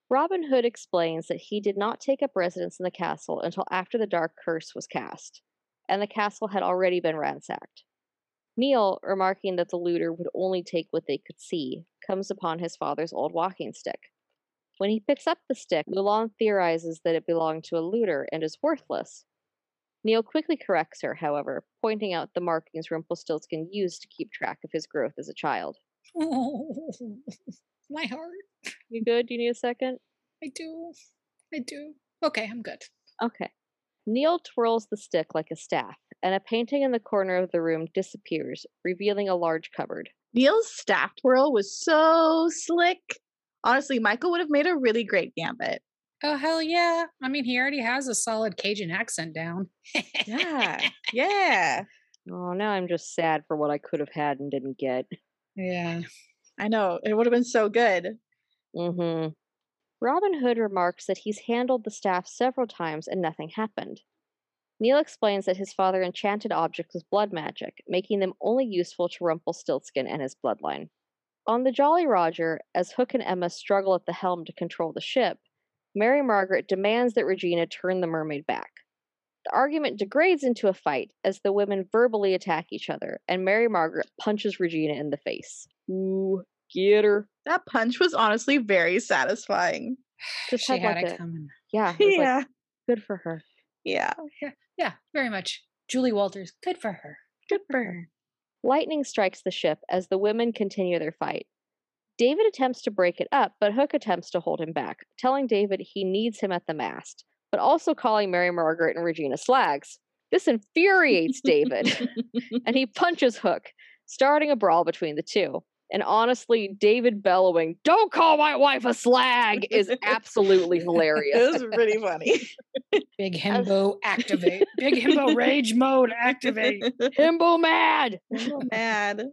Robin Hood explains that he did not take up residence in the castle until after the dark curse was cast, and the castle had already been ransacked. Neal, remarking that the looter would only take what they could see, comes upon his father's old walking stick. When he picks up the stick, Mulan theorizes that it belonged to a looter and is worthless. Neal quickly corrects her, however, pointing out the markings Rumpelstiltskin used to keep track of his growth as a child. My heart. You good? Do you need a second? I do. I do. Okay, I'm good. Okay. Neal twirls the stick like a staff, and a painting in the corner of the room disappears, revealing a large cupboard. Neal's staff twirl was so slick. Honestly, Michael would have made a really great gambit. Oh hell yeah! I mean, he already has a solid Cajun accent down. Yeah. yeah. Oh, now I'm just sad for what I could have had and didn't get. yeah. I know. It would have been so good. Mm-hmm. Robin Hood remarks that he's handled the staff several times and nothing happened. Neal explains that his father enchanted objects with blood magic, making them only useful to Rumpelstiltskin and his bloodline. On the Jolly Roger, as Hook and Emma struggle at the helm to control the ship, Mary Margaret demands that Regina turn the mermaid back. The argument degrades into a fight as the women verbally attack each other, and Mary Margaret punches Regina in the face. Ooh, get her. That punch was honestly very satisfying. Just she had like it a- coming. Yeah, was like, Yeah. good for her. Yeah. Yeah. Yeah, very much. Julie Walters, good for her. Good for her. Lightning strikes the ship as the women continue their fight. David attempts to break it up, but Hook attempts to hold him back, telling David he needs him at the mast, but also calling Mary Margaret and Regina slags. This infuriates David, and he punches Hook, starting a brawl between the two. And honestly, David bellowing, Don't call my wife a slag, is absolutely hilarious. It was pretty funny. Big himbo activate. Big himbo rage mode activate. Himbo mad! so mad.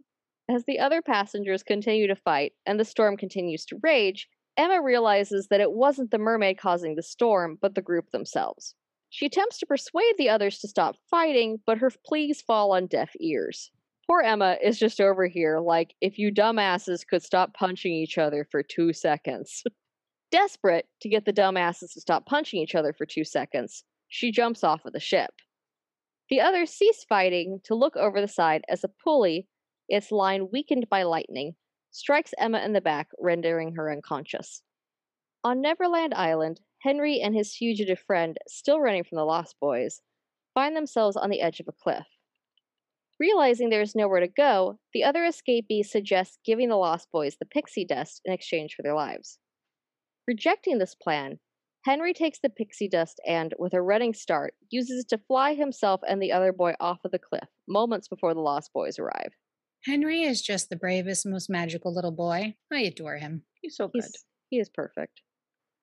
As the other passengers continue to fight and the storm continues to rage, Emma realizes that it wasn't the mermaid causing the storm, but the group themselves. She attempts to persuade the others to stop fighting, but her pleas fall on deaf ears. Poor Emma is just over here, like, if you dumbasses could stop punching each other for two seconds. Desperate to get the dumbasses to stop punching each other for two seconds, she jumps off of the ship. The others cease fighting to look over the side as a pulley its line weakened by lightning, strikes Emma in the back, rendering her unconscious. On Neverland Island, Henry and his fugitive friend, still running from the Lost Boys, find themselves on the edge of a cliff. Realizing there is nowhere to go, the other escapees suggest giving the Lost Boys the pixie dust in exchange for their lives. Rejecting this plan, Henry takes the pixie dust and, with a running start, uses it to fly himself and the other boy off of the cliff, moments before the Lost Boys arrive. Henry is just the bravest, most magical little boy. I adore him. He's so good. He's, he is perfect.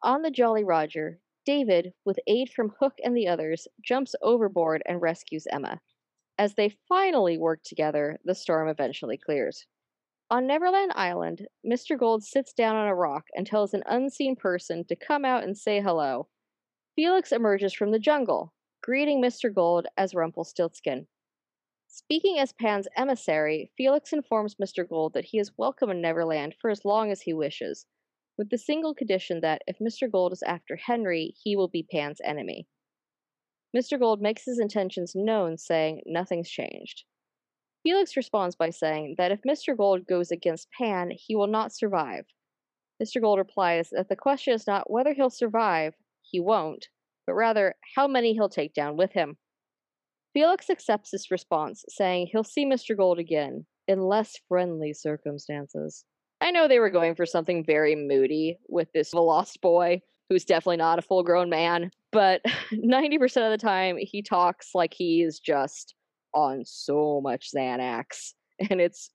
On the Jolly Roger, David, with aid from Hook and the others, jumps overboard and rescues Emma. As they finally work together, the storm eventually clears. On Neverland Island, Mr. Gold sits down on a rock and tells an unseen person to come out and say hello. Felix emerges from the jungle, greeting Mr. Gold as Rumpelstiltskin. Speaking as Pan's emissary, Felix informs Mr. Gold that he is welcome in Neverland for as long as he wishes, with the single condition that if Mr. Gold is after Henry, he will be Pan's enemy. Mr. Gold makes his intentions known, saying nothing's changed. Felix responds by saying that if Mr. Gold goes against Pan, he will not survive. Mr. Gold replies that the question is not whether he'll survive, he won't, but rather how many he'll take down with him. Felix accepts this response, saying he'll see Mr. Gold again, in less friendly circumstances. I know they were going for something very moody with this lost boy, who's definitely not a full grown man, but 90% of the time he talks like he is just on so much Xanax. And it's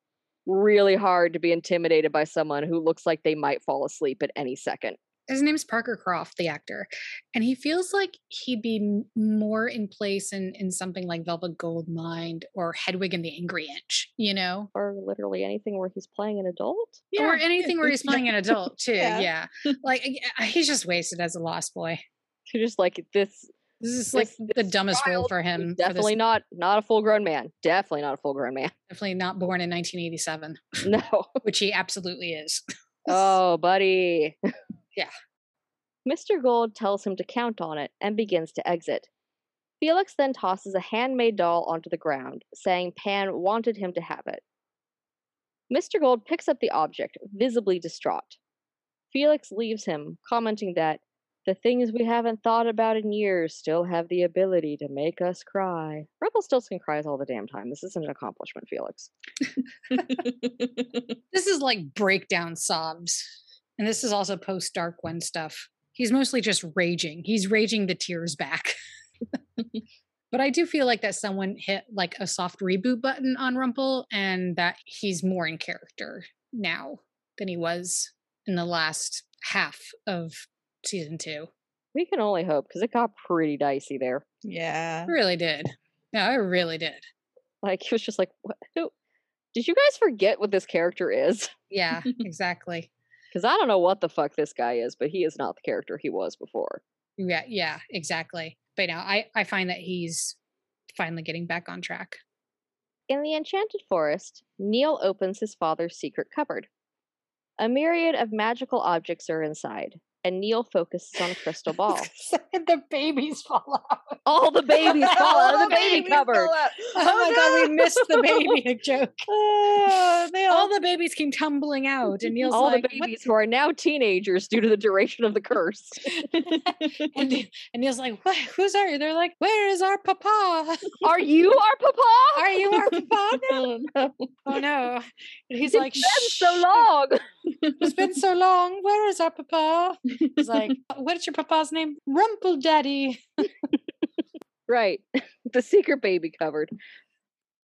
really hard to be intimidated by someone who looks like they might fall asleep at any second. His name's Parker Croft, the actor, and he feels like he'd be more in place in in something like Velvet Goldmine or Hedwig and the Angry Inch, you know, Or literally anything where he's playing an adult. or anything where he's playing an adult too. Yeah. Yeah, like uh, he's just wasted as a lost boy. You're just like this This is like This- the this dumbest role for him. for Definitely not not a full grown man. Definitely not a full grown man. definitely not born in 1987, No. which he absolutely is. Oh, buddy. Yeah. Mr. Gold tells him to count on it and begins to exit. Felix then tosses a handmade doll onto the ground, saying Pan wanted him to have it. Mr. Gold picks up the object, visibly distraught. Felix leaves him, commenting that the things we haven't thought about in years still have the ability to make us cry. Rumpelstiltskin cries all the damn time. This isn't an accomplishment, Felix. This is like breakdown sobs. And this is also post Dark One stuff. He's mostly just raging. He's raging the tears back. but I do feel like that someone hit like a soft reboot button on Rumple and that he's more in character now than he was in the last half of season two. We can only hope because it got pretty dicey there. yeah. I really did. Yeah, I really did. Like he was just like, what? Who? Did you guys forget what this character is? Yeah, exactly. Because I don't know what the fuck this guy is, but he is not the character he was before. Yeah, yeah, exactly. But now I I find that he's finally getting back on track. In the Enchanted Forest, Neal opens his father's secret cupboard. A myriad of magical objects are inside, and Neal focuses on a crystal ball. the babies fall out. All the babies fall out of the baby cupboard. Oh, oh my god, we missed the baby joke. Oh, they all All the babies came tumbling out, and Neal's All like, the babies who are now teenagers due to the duration of the curse. and, and Neal's like, what? Who's are you?" They're like, where is our papa? Are you our papa? Are you our papa? now?" Oh, no. Oh no! And he's It's like, been so long. It's been so long. Where is our papa? He's like, uh, what's your papa's name? Rumple Daddy. Right. the secret baby cupboard.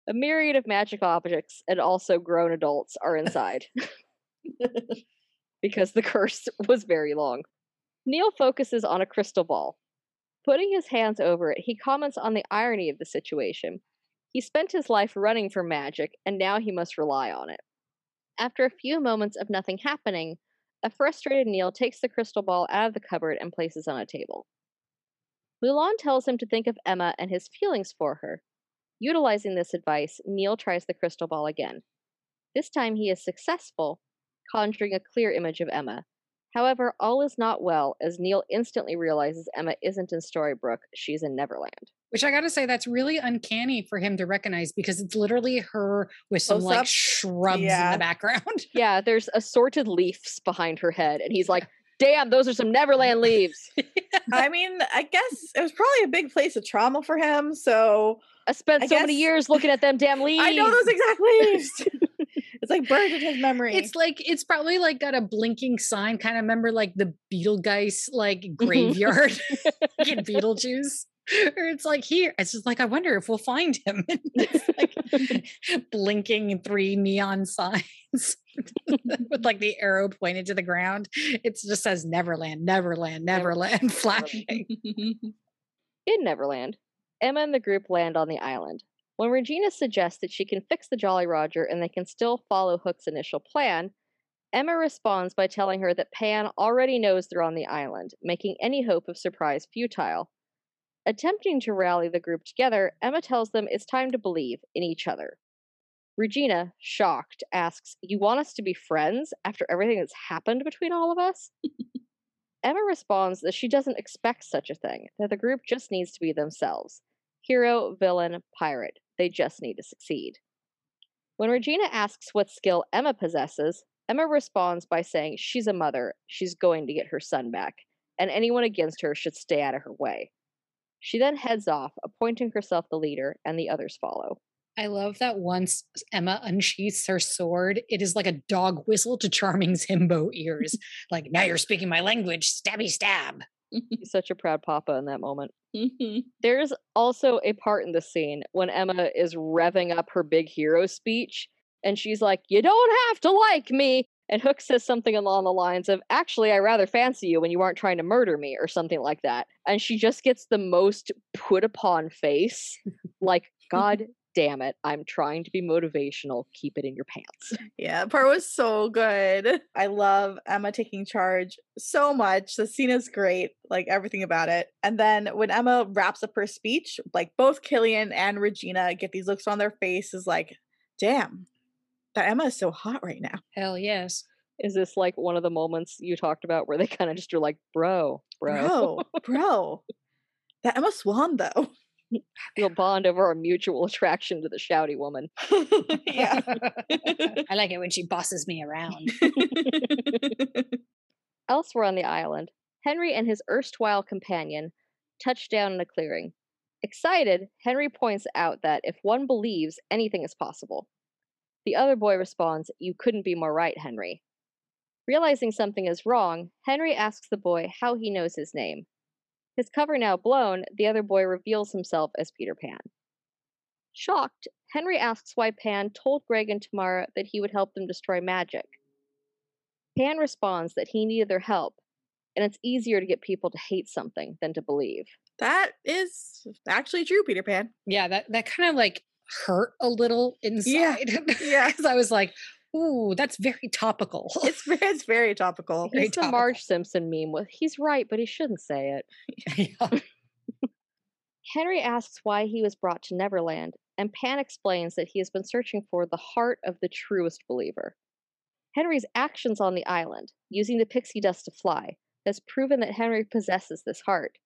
A myriad of magic objects and also grown adults are inside. because the curse was very long. Neal focuses on a crystal ball. Putting his hands over it, he comments on the irony of the situation. He spent his life running from magic, and now he must rely on it. After a few moments of nothing happening, a frustrated Neal takes the crystal ball out of the cupboard and places on a table. Mulan tells him to think of Emma and his feelings for her. Utilizing this advice, Neal tries the crystal ball again. This time he is successful, conjuring a clear image of Emma. However, all is not well as Neal instantly realizes Emma isn't in Storybrooke, she's in Neverland. Which I gotta say, that's really uncanny for him to recognize because it's literally her with some Close like up? shrubs in the background. Yeah, there's assorted leaves behind her head, and he's like, Damn, those are some Neverland leaves. I mean, I guess it was probably a big place of trauma for him. So I spent I so many guess- years looking at them damn leaves. I know those exact leaves. it's like burned in his memory. It's like it's probably like got a blinking sign, kind of remember like the Beetlegeist like Mm-hmm. graveyard in Beetlejuice. Or it's like here, it's just like I wonder if we'll find him. it's like blinking three neon signs with like the arrow pointed to the ground. It just says Neverland, Neverland, Neverland, flashing. In Neverland, Emma and the group land on the island. When Regina suggests that she can fix the Jolly Roger and they can still follow Hook's initial plan, Emma responds by telling her that Pan already knows they're on the island, making any hope of surprise futile. Attempting to rally the group together, Emma tells them it's time to believe in each other. Regina, shocked, asks, You want us to be friends after everything that's happened between all of us? Emma responds that she doesn't expect such a thing, that the group just needs to be themselves hero, villain, pirate. They just need to succeed. When Regina asks what skill Emma possesses, Emma responds by saying she's a mother, she's going to get her son back, and anyone against her should stay out of her way. She then heads off, appointing herself the leader, and the others follow. I love that once Emma unsheaths her sword, it is like a dog whistle to Charming's himbo ears. like, now you're speaking my language, stabby stab. He's such a proud papa in that moment. There's also a part in the scene when Emma is revving up her big hero speech, and she's like, You don't have to like me. And Hook says something along the lines of, Actually, I rather fancy you when you aren't trying to murder me, or something like that. And she just gets the most put upon face, like, God damn it, I'm trying to be motivational. Keep it in your pants. Yeah, part was so good. I love Emma taking charge so much. The scene is great, like everything about it. And then when Emma wraps up her speech, like both Killian and Regina get these looks on their faces like, damn, that Emma is so hot right now. Hell yes. Is this like one of the moments you talked about where they kind of just are like, Bro, bro, Bro, bro. That Emma Swan though. we'll bond over our mutual attraction to the shouty woman. yeah. I like it when she bosses me around. Elsewhere on the island, Henry and his erstwhile companion touch down in a clearing. Excited, Henry points out that if one believes, anything is possible. The other boy responds, You couldn't be more right, Henry. Realizing something is wrong, Henry asks the boy how he knows his name. His cover now blown, the other boy reveals himself as Peter Pan. Shocked, Henry asks why Pan told Greg and Tamara that he would help them destroy magic. Pan responds that he needed their help, and it's easier to get people to hate something than to believe. that is actually true, Peter Pan. yeah, that that kind of like hurt a little inside. Yeah. Because I was like, Ooh, that's very topical. It's it's very topical. Very He's the topical. Marge Simpson meme with he's right, but he shouldn't say it. Yeah. Henry asks why he was brought to Neverland, and Pan explains that he has been searching for the heart of the truest believer. Henry's actions on the island, using the pixie dust to fly, has proven that Henry possesses this heart.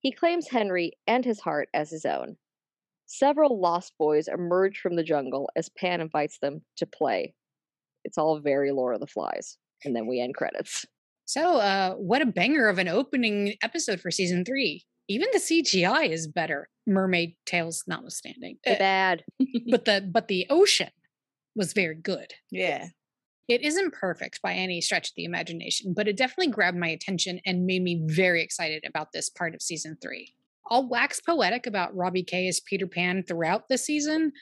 He claims Henry and his heart as his own. Several lost boys emerge from the jungle as Pan invites them to play. It's all very Lord of the Flies. And then we end credits. So, uh, what a banger of an opening episode for season three. Even the CGI is better, mermaid tales notwithstanding. Too Uh, bad. but the but the ocean was very good. Yeah. It isn't perfect by any stretch of the imagination, but it definitely grabbed my attention and made me very excited about this part of season three. I'll wax poetic about Robbie Kay as Peter Pan throughout the season,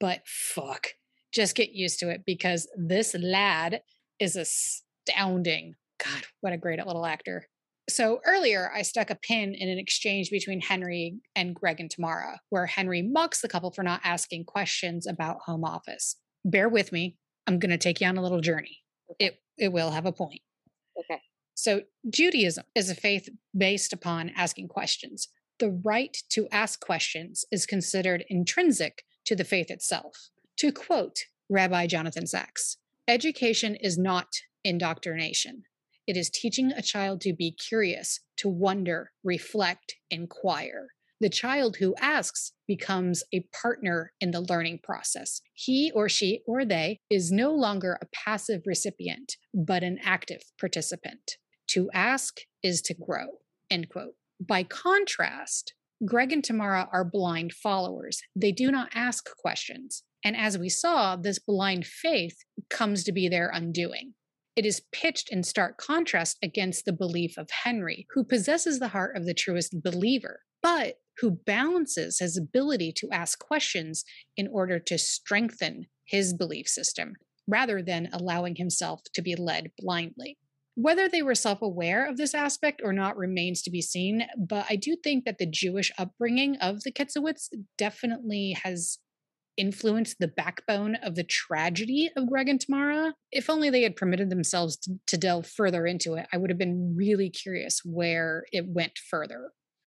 but fuck, just get used to it because this lad is astounding. God, what a great little actor. So earlier, I stuck a pin in an exchange between Henry and Greg and Tamara, where Henry mocks the couple for not asking questions about home office. Bear with me. I'm going to take you on a little journey. It it will have a point. Okay. So Judaism is a faith based upon asking questions. The right to ask questions is considered intrinsic to the faith itself. To quote Rabbi Jonathan Sacks, education is not indoctrination. It is teaching a child to be curious, to wonder, reflect, inquire. The child who asks becomes a partner in the learning process. He or she or they is no longer a passive recipient, but an active participant. To ask is to grow. End quote. By contrast, Greg and Tamara are blind followers. They do not ask questions. And as we saw, this blind faith comes to be their undoing. It is pitched in stark contrast against the belief of Henry, who possesses the heart of the truest believer, but who balances his ability to ask questions in order to strengthen his belief system rather than allowing himself to be led blindly. Whether they were self aware of this aspect or not remains to be seen, but I do think that the Jewish upbringing of the Ketzowitz definitely has influenced the backbone of the tragedy of Greg and Tamara. If only they had permitted themselves to, to delve further into it, I would have been really curious where it went further.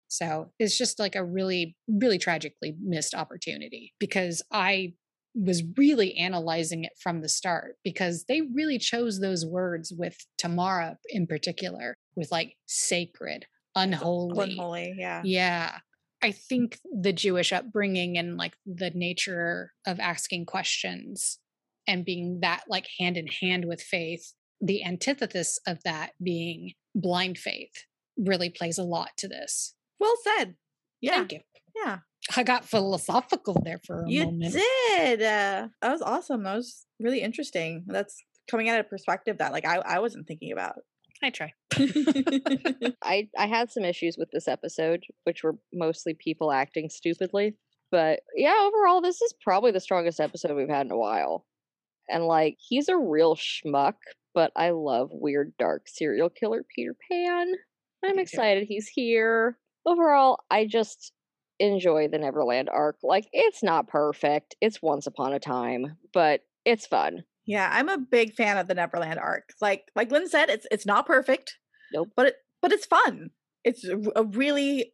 So it's just like a really, really tragically missed opportunity because I was really analyzing it from the start because they really chose those words with Tamara in particular, with like sacred, unholy. Unholy, yeah. Yeah. I think the Jewish upbringing and like the nature of asking questions and being that like hand in hand with faith, the antithesis of that being blind faith really plays a lot to this. Well said. Yeah. Thank you. Yeah. I got philosophical there for a You moment. did. Uh, that was awesome. That was really interesting. That's coming at a perspective that like I, I wasn't thinking about. I try. I I had some issues with this episode, which were mostly people acting stupidly. But yeah, overall, this is probably the strongest episode we've had in a while. And like, he's a real schmuck, but I love weird, dark serial killer Peter Pan. I'm excited he's here. Overall, I just enjoy the Neverland arc. Like, it's not perfect. It's once upon a time, but it's fun. Yeah, I'm a big fan of the Neverland arc. Like like Lynn said, it's it's not perfect. Nope. But it but it's fun. It's a, really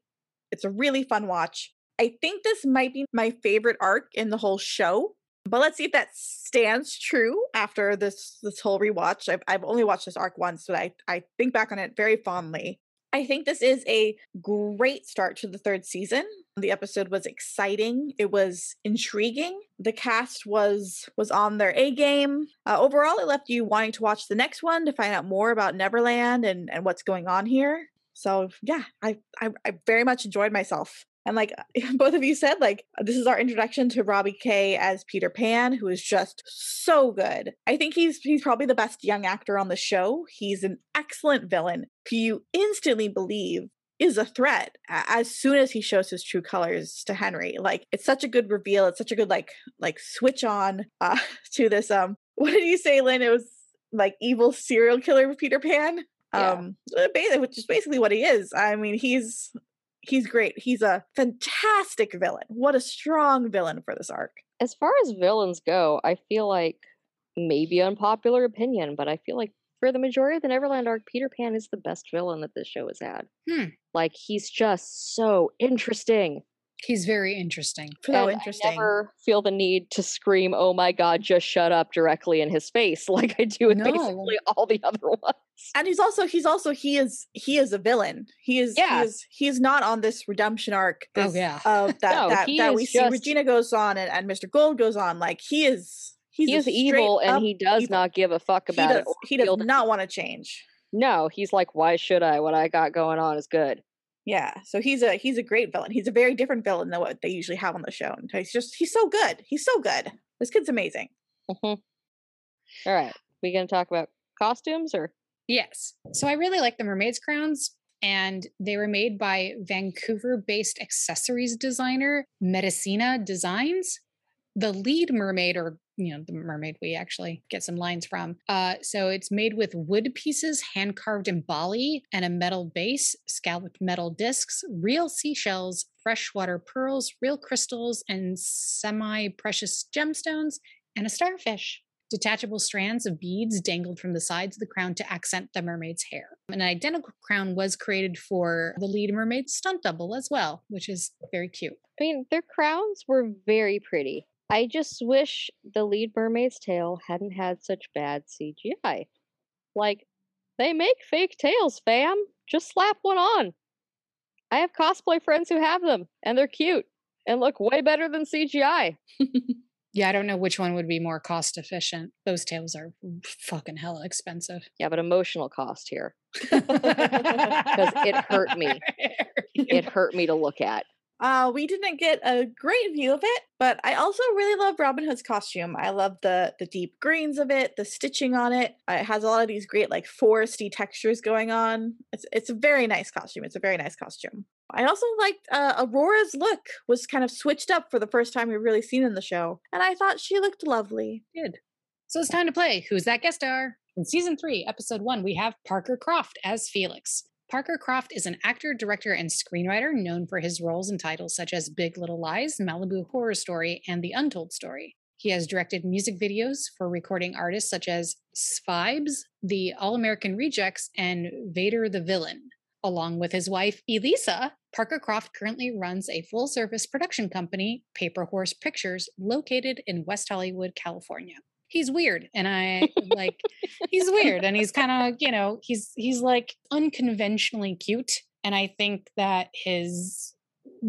it's a really fun watch. I think this might be my favorite arc in the whole show. But let's see if that stands true after this this whole rewatch. I've I've only watched this arc once, but I I think back on it very fondly. I think this is a great start to the third season. The episode was exciting. It was intriguing. The cast was was on their A game. Uh, overall, it left you wanting to watch the next one to find out more about Neverland and and what's going on here. So yeah, I I, I very much enjoyed myself. And like both of you said, like this is our introduction to Robbie Kay as Peter Pan, who is just so good. I think he's he's probably the best young actor on the show. He's an excellent villain who you instantly believe is a threat as soon as he shows his true colors to Henry. Like it's such a good reveal. It's such a good like like switch on uh to this um what did you say, Lynn? It was like evil serial killer Peter Pan. Yeah. Um which is basically what he is. I mean, he's he's great. He's a fantastic villain. What a strong villain for this arc. As far as villains go, I feel like maybe unpopular opinion, but I feel like for the majority of the Neverland arc, Peter Pan is the best villain that this show has had. Hmm. Like he's just so interesting. He's very interesting. So and interesting. I never feel the need to scream, "Oh my god, just shut up!" directly in his face, like I do with No. basically all the other ones. and he's also he's also he is he is a villain. He is Yeah. he is he is not on this redemption arc. Oh, yeah. of uh, that No, that, he that is we see Regina goes on and, and Mr. Gold goes on. Like he is he's he is evil, and he does evil. not give a fuck he about does, it. he does not want to change. No, he's like, "Why should I? What I got going on is good." Yeah, so he's a he's a great villain. He's a very different villain than what they usually have on the show. And he's just he's so good. He's so good. This kid's amazing. Mhm. All right, we gonna talk about costumes or? Yes. So I really like the mermaids crowns and they were made by Vancouver-based accessories designer Medicina Designs. The lead mermaid or you know the mermaid we actually get some lines from. Uh so it's made with wood pieces hand carved in Bali and a metal base, scalloped metal discs, real seashells, freshwater pearls, real crystals and semi-precious gemstones and a starfish. Detachable strands of beads dangled from the sides of the crown to accent the mermaid's hair. An identical crown was created for the lead mermaid stunt double as well, which is very cute. I mean, their crowns were very pretty. I just wish the lead mermaid's tail hadn't had such bad CGI. Like, they make fake tails, fam. Just slap one on. I have cosplay friends who have them, and they're cute and look way better than CGI. Yeah, I don't know which one would be more cost efficient. Those tails are fucking hella expensive. Yeah, but emotional cost here. Because it hurt me. It hurt me to look at. Uh, we didn't get a great view of it, but I also really love Robin Hood's costume. I love the the deep greens of it, the stitching on it. Uh, It has a lot of these great like foresty textures going on. It's it's a very nice costume. It's a very nice costume. I also liked uh, Aurora's look was kind of switched up for the first time we've really seen in the show, and I thought she looked lovely. Good. So it's time to play Who's That Guest Star? In season three, episode one, we have Parker Croft as Felix. Parker Croft is an actor, director, and screenwriter known for his roles in titles such as Big Little Lies, Malibu Horror Story, and The Untold Story. He has directed music videos for recording artists such as Svibes, The All American Rejects, and Vader the Villain. Along with his wife, Elisa, Parker Croft currently runs a full service production company, Paper Horse Pictures, located in West Hollywood, California. He's weird, and I like he's weird, and he's kind of you know he's he's like unconventionally cute, and I think that his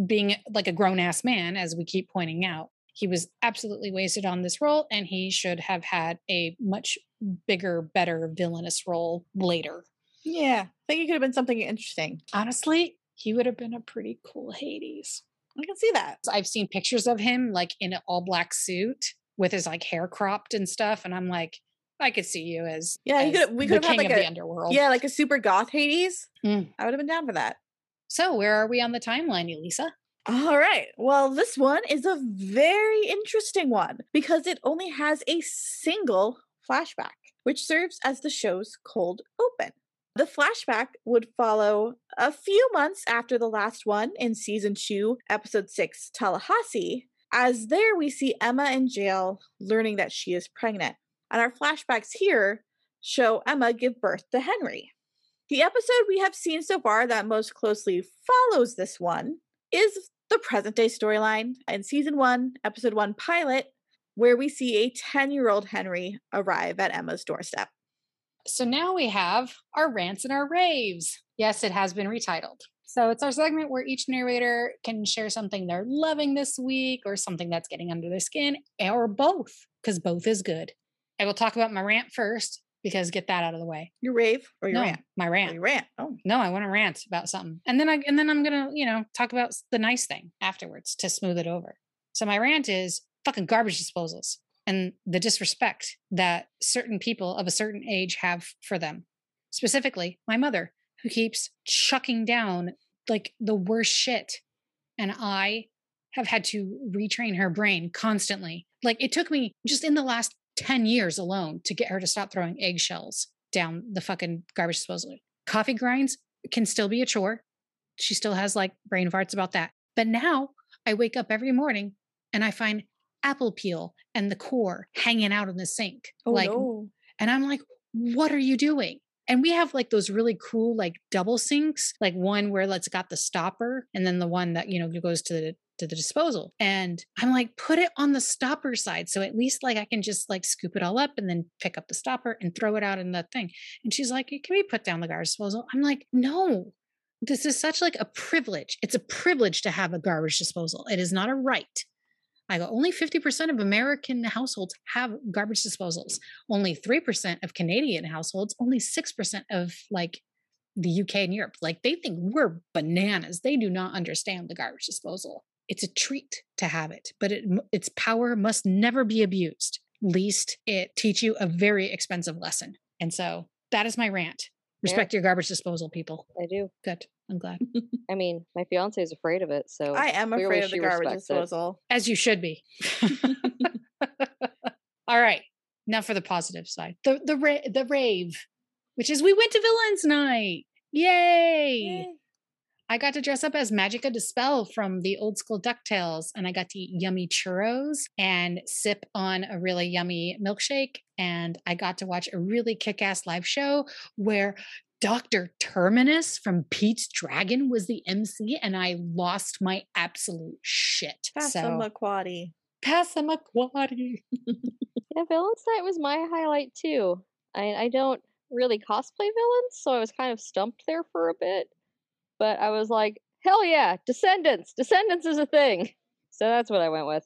being like a grown ass man, as we keep pointing out, he was absolutely wasted on this role, and he should have had a much bigger, better villainous role later. Yeah, I think it could have been something interesting. Honestly, he would have been a pretty cool Hades. I can see that. I've seen pictures of him like in an all black suit with his like hair cropped and stuff, and I'm like, I could see you as Yeah, you as could- we could have had, like, of the a- underworld. Yeah, like a super goth Hades. Mm. I would have been down for that. So where are we on the timeline, Elisa? All right. Well, this one is a very interesting one because it only has a single flashback, which serves as the show's cold open. The flashback would follow a few months after the last one in season two, episode six, Tallahassee, as there we see Emma in jail learning that she is pregnant. And our flashbacks here show Emma give birth to Henry. The episode we have seen so far that most closely follows this one is the present day storyline in season one, episode one pilot, where we see a 10 year old Henry arrive at Emma's doorstep. So now we have our rants and our raves. Yes, it has been retitled. So it's our segment where each narrator can share something they're loving this week or something that's getting under their skin eh, or both, because both is good. I will talk about my rant first because get that out of the way. Your rave or your no, rant? my oh, Or rant. your rant. Oh, No, I want to rant about something. And then I and then I'm gonna, you know, talk about the nice thing afterwards to smooth it over. So my rant is fucking garbage disposals and the disrespect that certain people of a certain age have for them. Specifically, my mother, who keeps chucking down like the worst shit. And I have had to retrain her brain constantly. Like it took me just in the last 10 years alone to get her to stop throwing eggshells down the fucking garbage disposal. Coffee grinds can still be a chore. She still has like brain farts about that. But now I wake up every morning and I find apple peel and the core hanging out in the sink. Oh like no. and I'm like, what are you doing? And we have like those really cool like double sinks, like one where it's got the stopper and then the one that, you know, goes to the to the disposal. And I'm like, put it on the stopper side. So at least like I can just like scoop it all up and then pick up the stopper and throw it out in the thing. And she's like, can we put down the garbage disposal? I'm like, no. This is such like a privilege. It's a privilege to have a garbage disposal. It is not a right. I go, only 50% of American households have garbage disposals. Only 3% of Canadian households, only 6% of like the UK and Europe. Like they think we're bananas. They do not understand the garbage disposal. It's a treat to have it, but it, its power must never be abused, least it teach you a very expensive lesson. And so that is my rant. Yeah. Respect your garbage disposal, people. I do. Good. I'm glad. I mean, my fiance is afraid of it, so I am clearly afraid of the garbage respects it. disposal. As you should be. All right. Now for the positive side. The the ra- the rave, which is we went to Villains Night. Yay! I got to dress up as Magica De Spell from the old school DuckTales, and I got to eat yummy churros and sip on a really yummy milkshake. And I got to watch a really kick ass live show where Dr. Terminus from Pete's Dragon was the MC, and I lost my absolute shit. So, Passamaquoddy. Passamaquoddy. Yeah, Villains Night was my highlight too. I I don't really cosplay villains, so I was kind of stumped there for a bit. But I was like, hell yeah, Descendants! Descendants is a thing. So that's what I went with.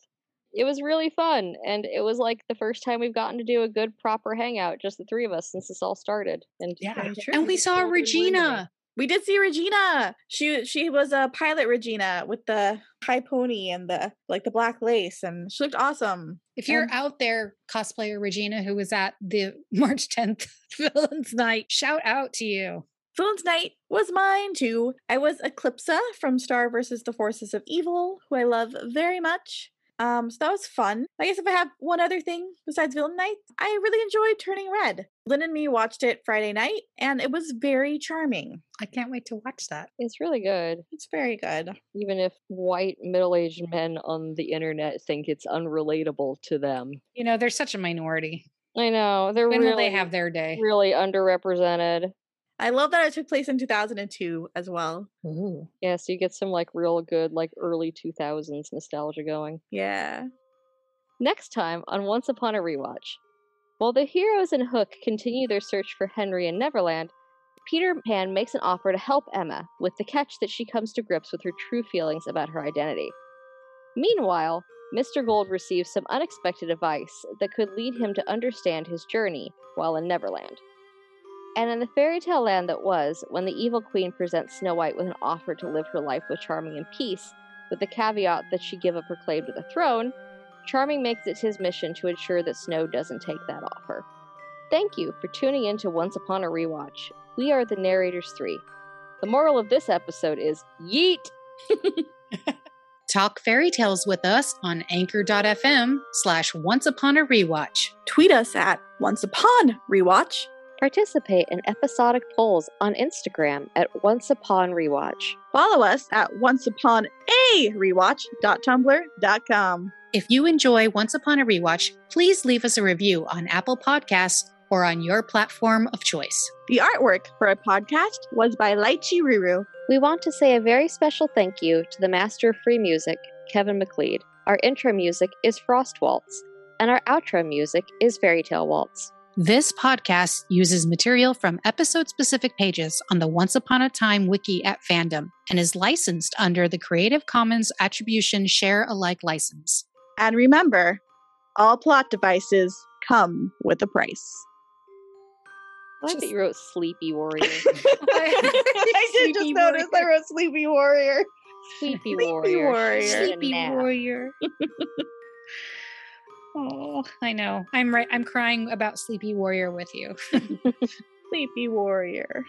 It was really fun, and it was like the first time we've gotten to do a good proper hangout, just the three of us, since this all started. And Yeah. Very true. And we saw still. Regina. We did see Regina. She she was a pilot Regina with the high pony and the like the black lace, and she looked awesome. If you're And- out there, cosplayer Regina, who was at the March 10th Villains Night, shout out to you. Villains Night was mine too. I was Eclipsa from Star versus the Forces of Evil, who I love very much. Um, so that was fun. I guess if I have one other thing besides Villain Night, I really enjoyed Turning Red. Lynn and me watched it Friday night, and it was very charming. I can't wait to watch that. it's really good. It's very good. Even if white middle aged men on the internet think it's unrelatable to them. You know, they're such a minority. I know. They're When really, will they have their day? really underrepresented. I love that it took place in 2002 as well. Ooh. Yeah, so you get some like real good, like early 2000s nostalgia going. Yeah. Next time on Once Upon a Rewatch. While the heroes and Hook continue their search for Henry in Neverland, Peter Pan makes an offer to help Emma, with the catch that she comes to grips with her true feelings about her identity. Meanwhile, Mr. Gold receives some unexpected advice that could lead him to understand his journey while in Neverland. And in the fairy tale land that was, when the evil queen presents Snow White with an offer to live her life with Charming in peace, with the caveat that she give up her claim to the throne, Charming makes it his mission to ensure that Snow doesn't take that offer. Thank you for tuning in to Once Upon a Rewatch. We are the Narrators 3. The moral of this episode is Yeet! Talk fairy tales with us on anchor.fm slash once upon a rewatch. Tweet us at Once Upon Rewatch. Participate in episodic polls on Instagram at Once Upon Rewatch. Follow us at Once Upon a Rewatch.tumblr.com. If you enjoy Once Upon a Rewatch, please leave us a review on Apple Podcasts or on your platform of choice. The artwork for our podcast was by Lychee Ruru. We want to say a very special thank you to the master of free music, Kevin MacLeod. Our intro music is Frost Waltz, and our outro music is Fairy Tale Waltz. This podcast uses material from episode specific pages on the Once Upon a Time wiki at Fandom and is licensed under the Creative Commons Attribution Share Alike license. And remember, all plot devices come with a price. I like that you wrote Sleepy Warrior. I did just Sleepy notice I wrote Sleepy Warrior. Sleepy Sleepy Warrior. Warrior. She needed a Sleepy warrior. oh, I know. I'm right. I'm crying about Sleepy Warrior with you. Sleepy Warrior.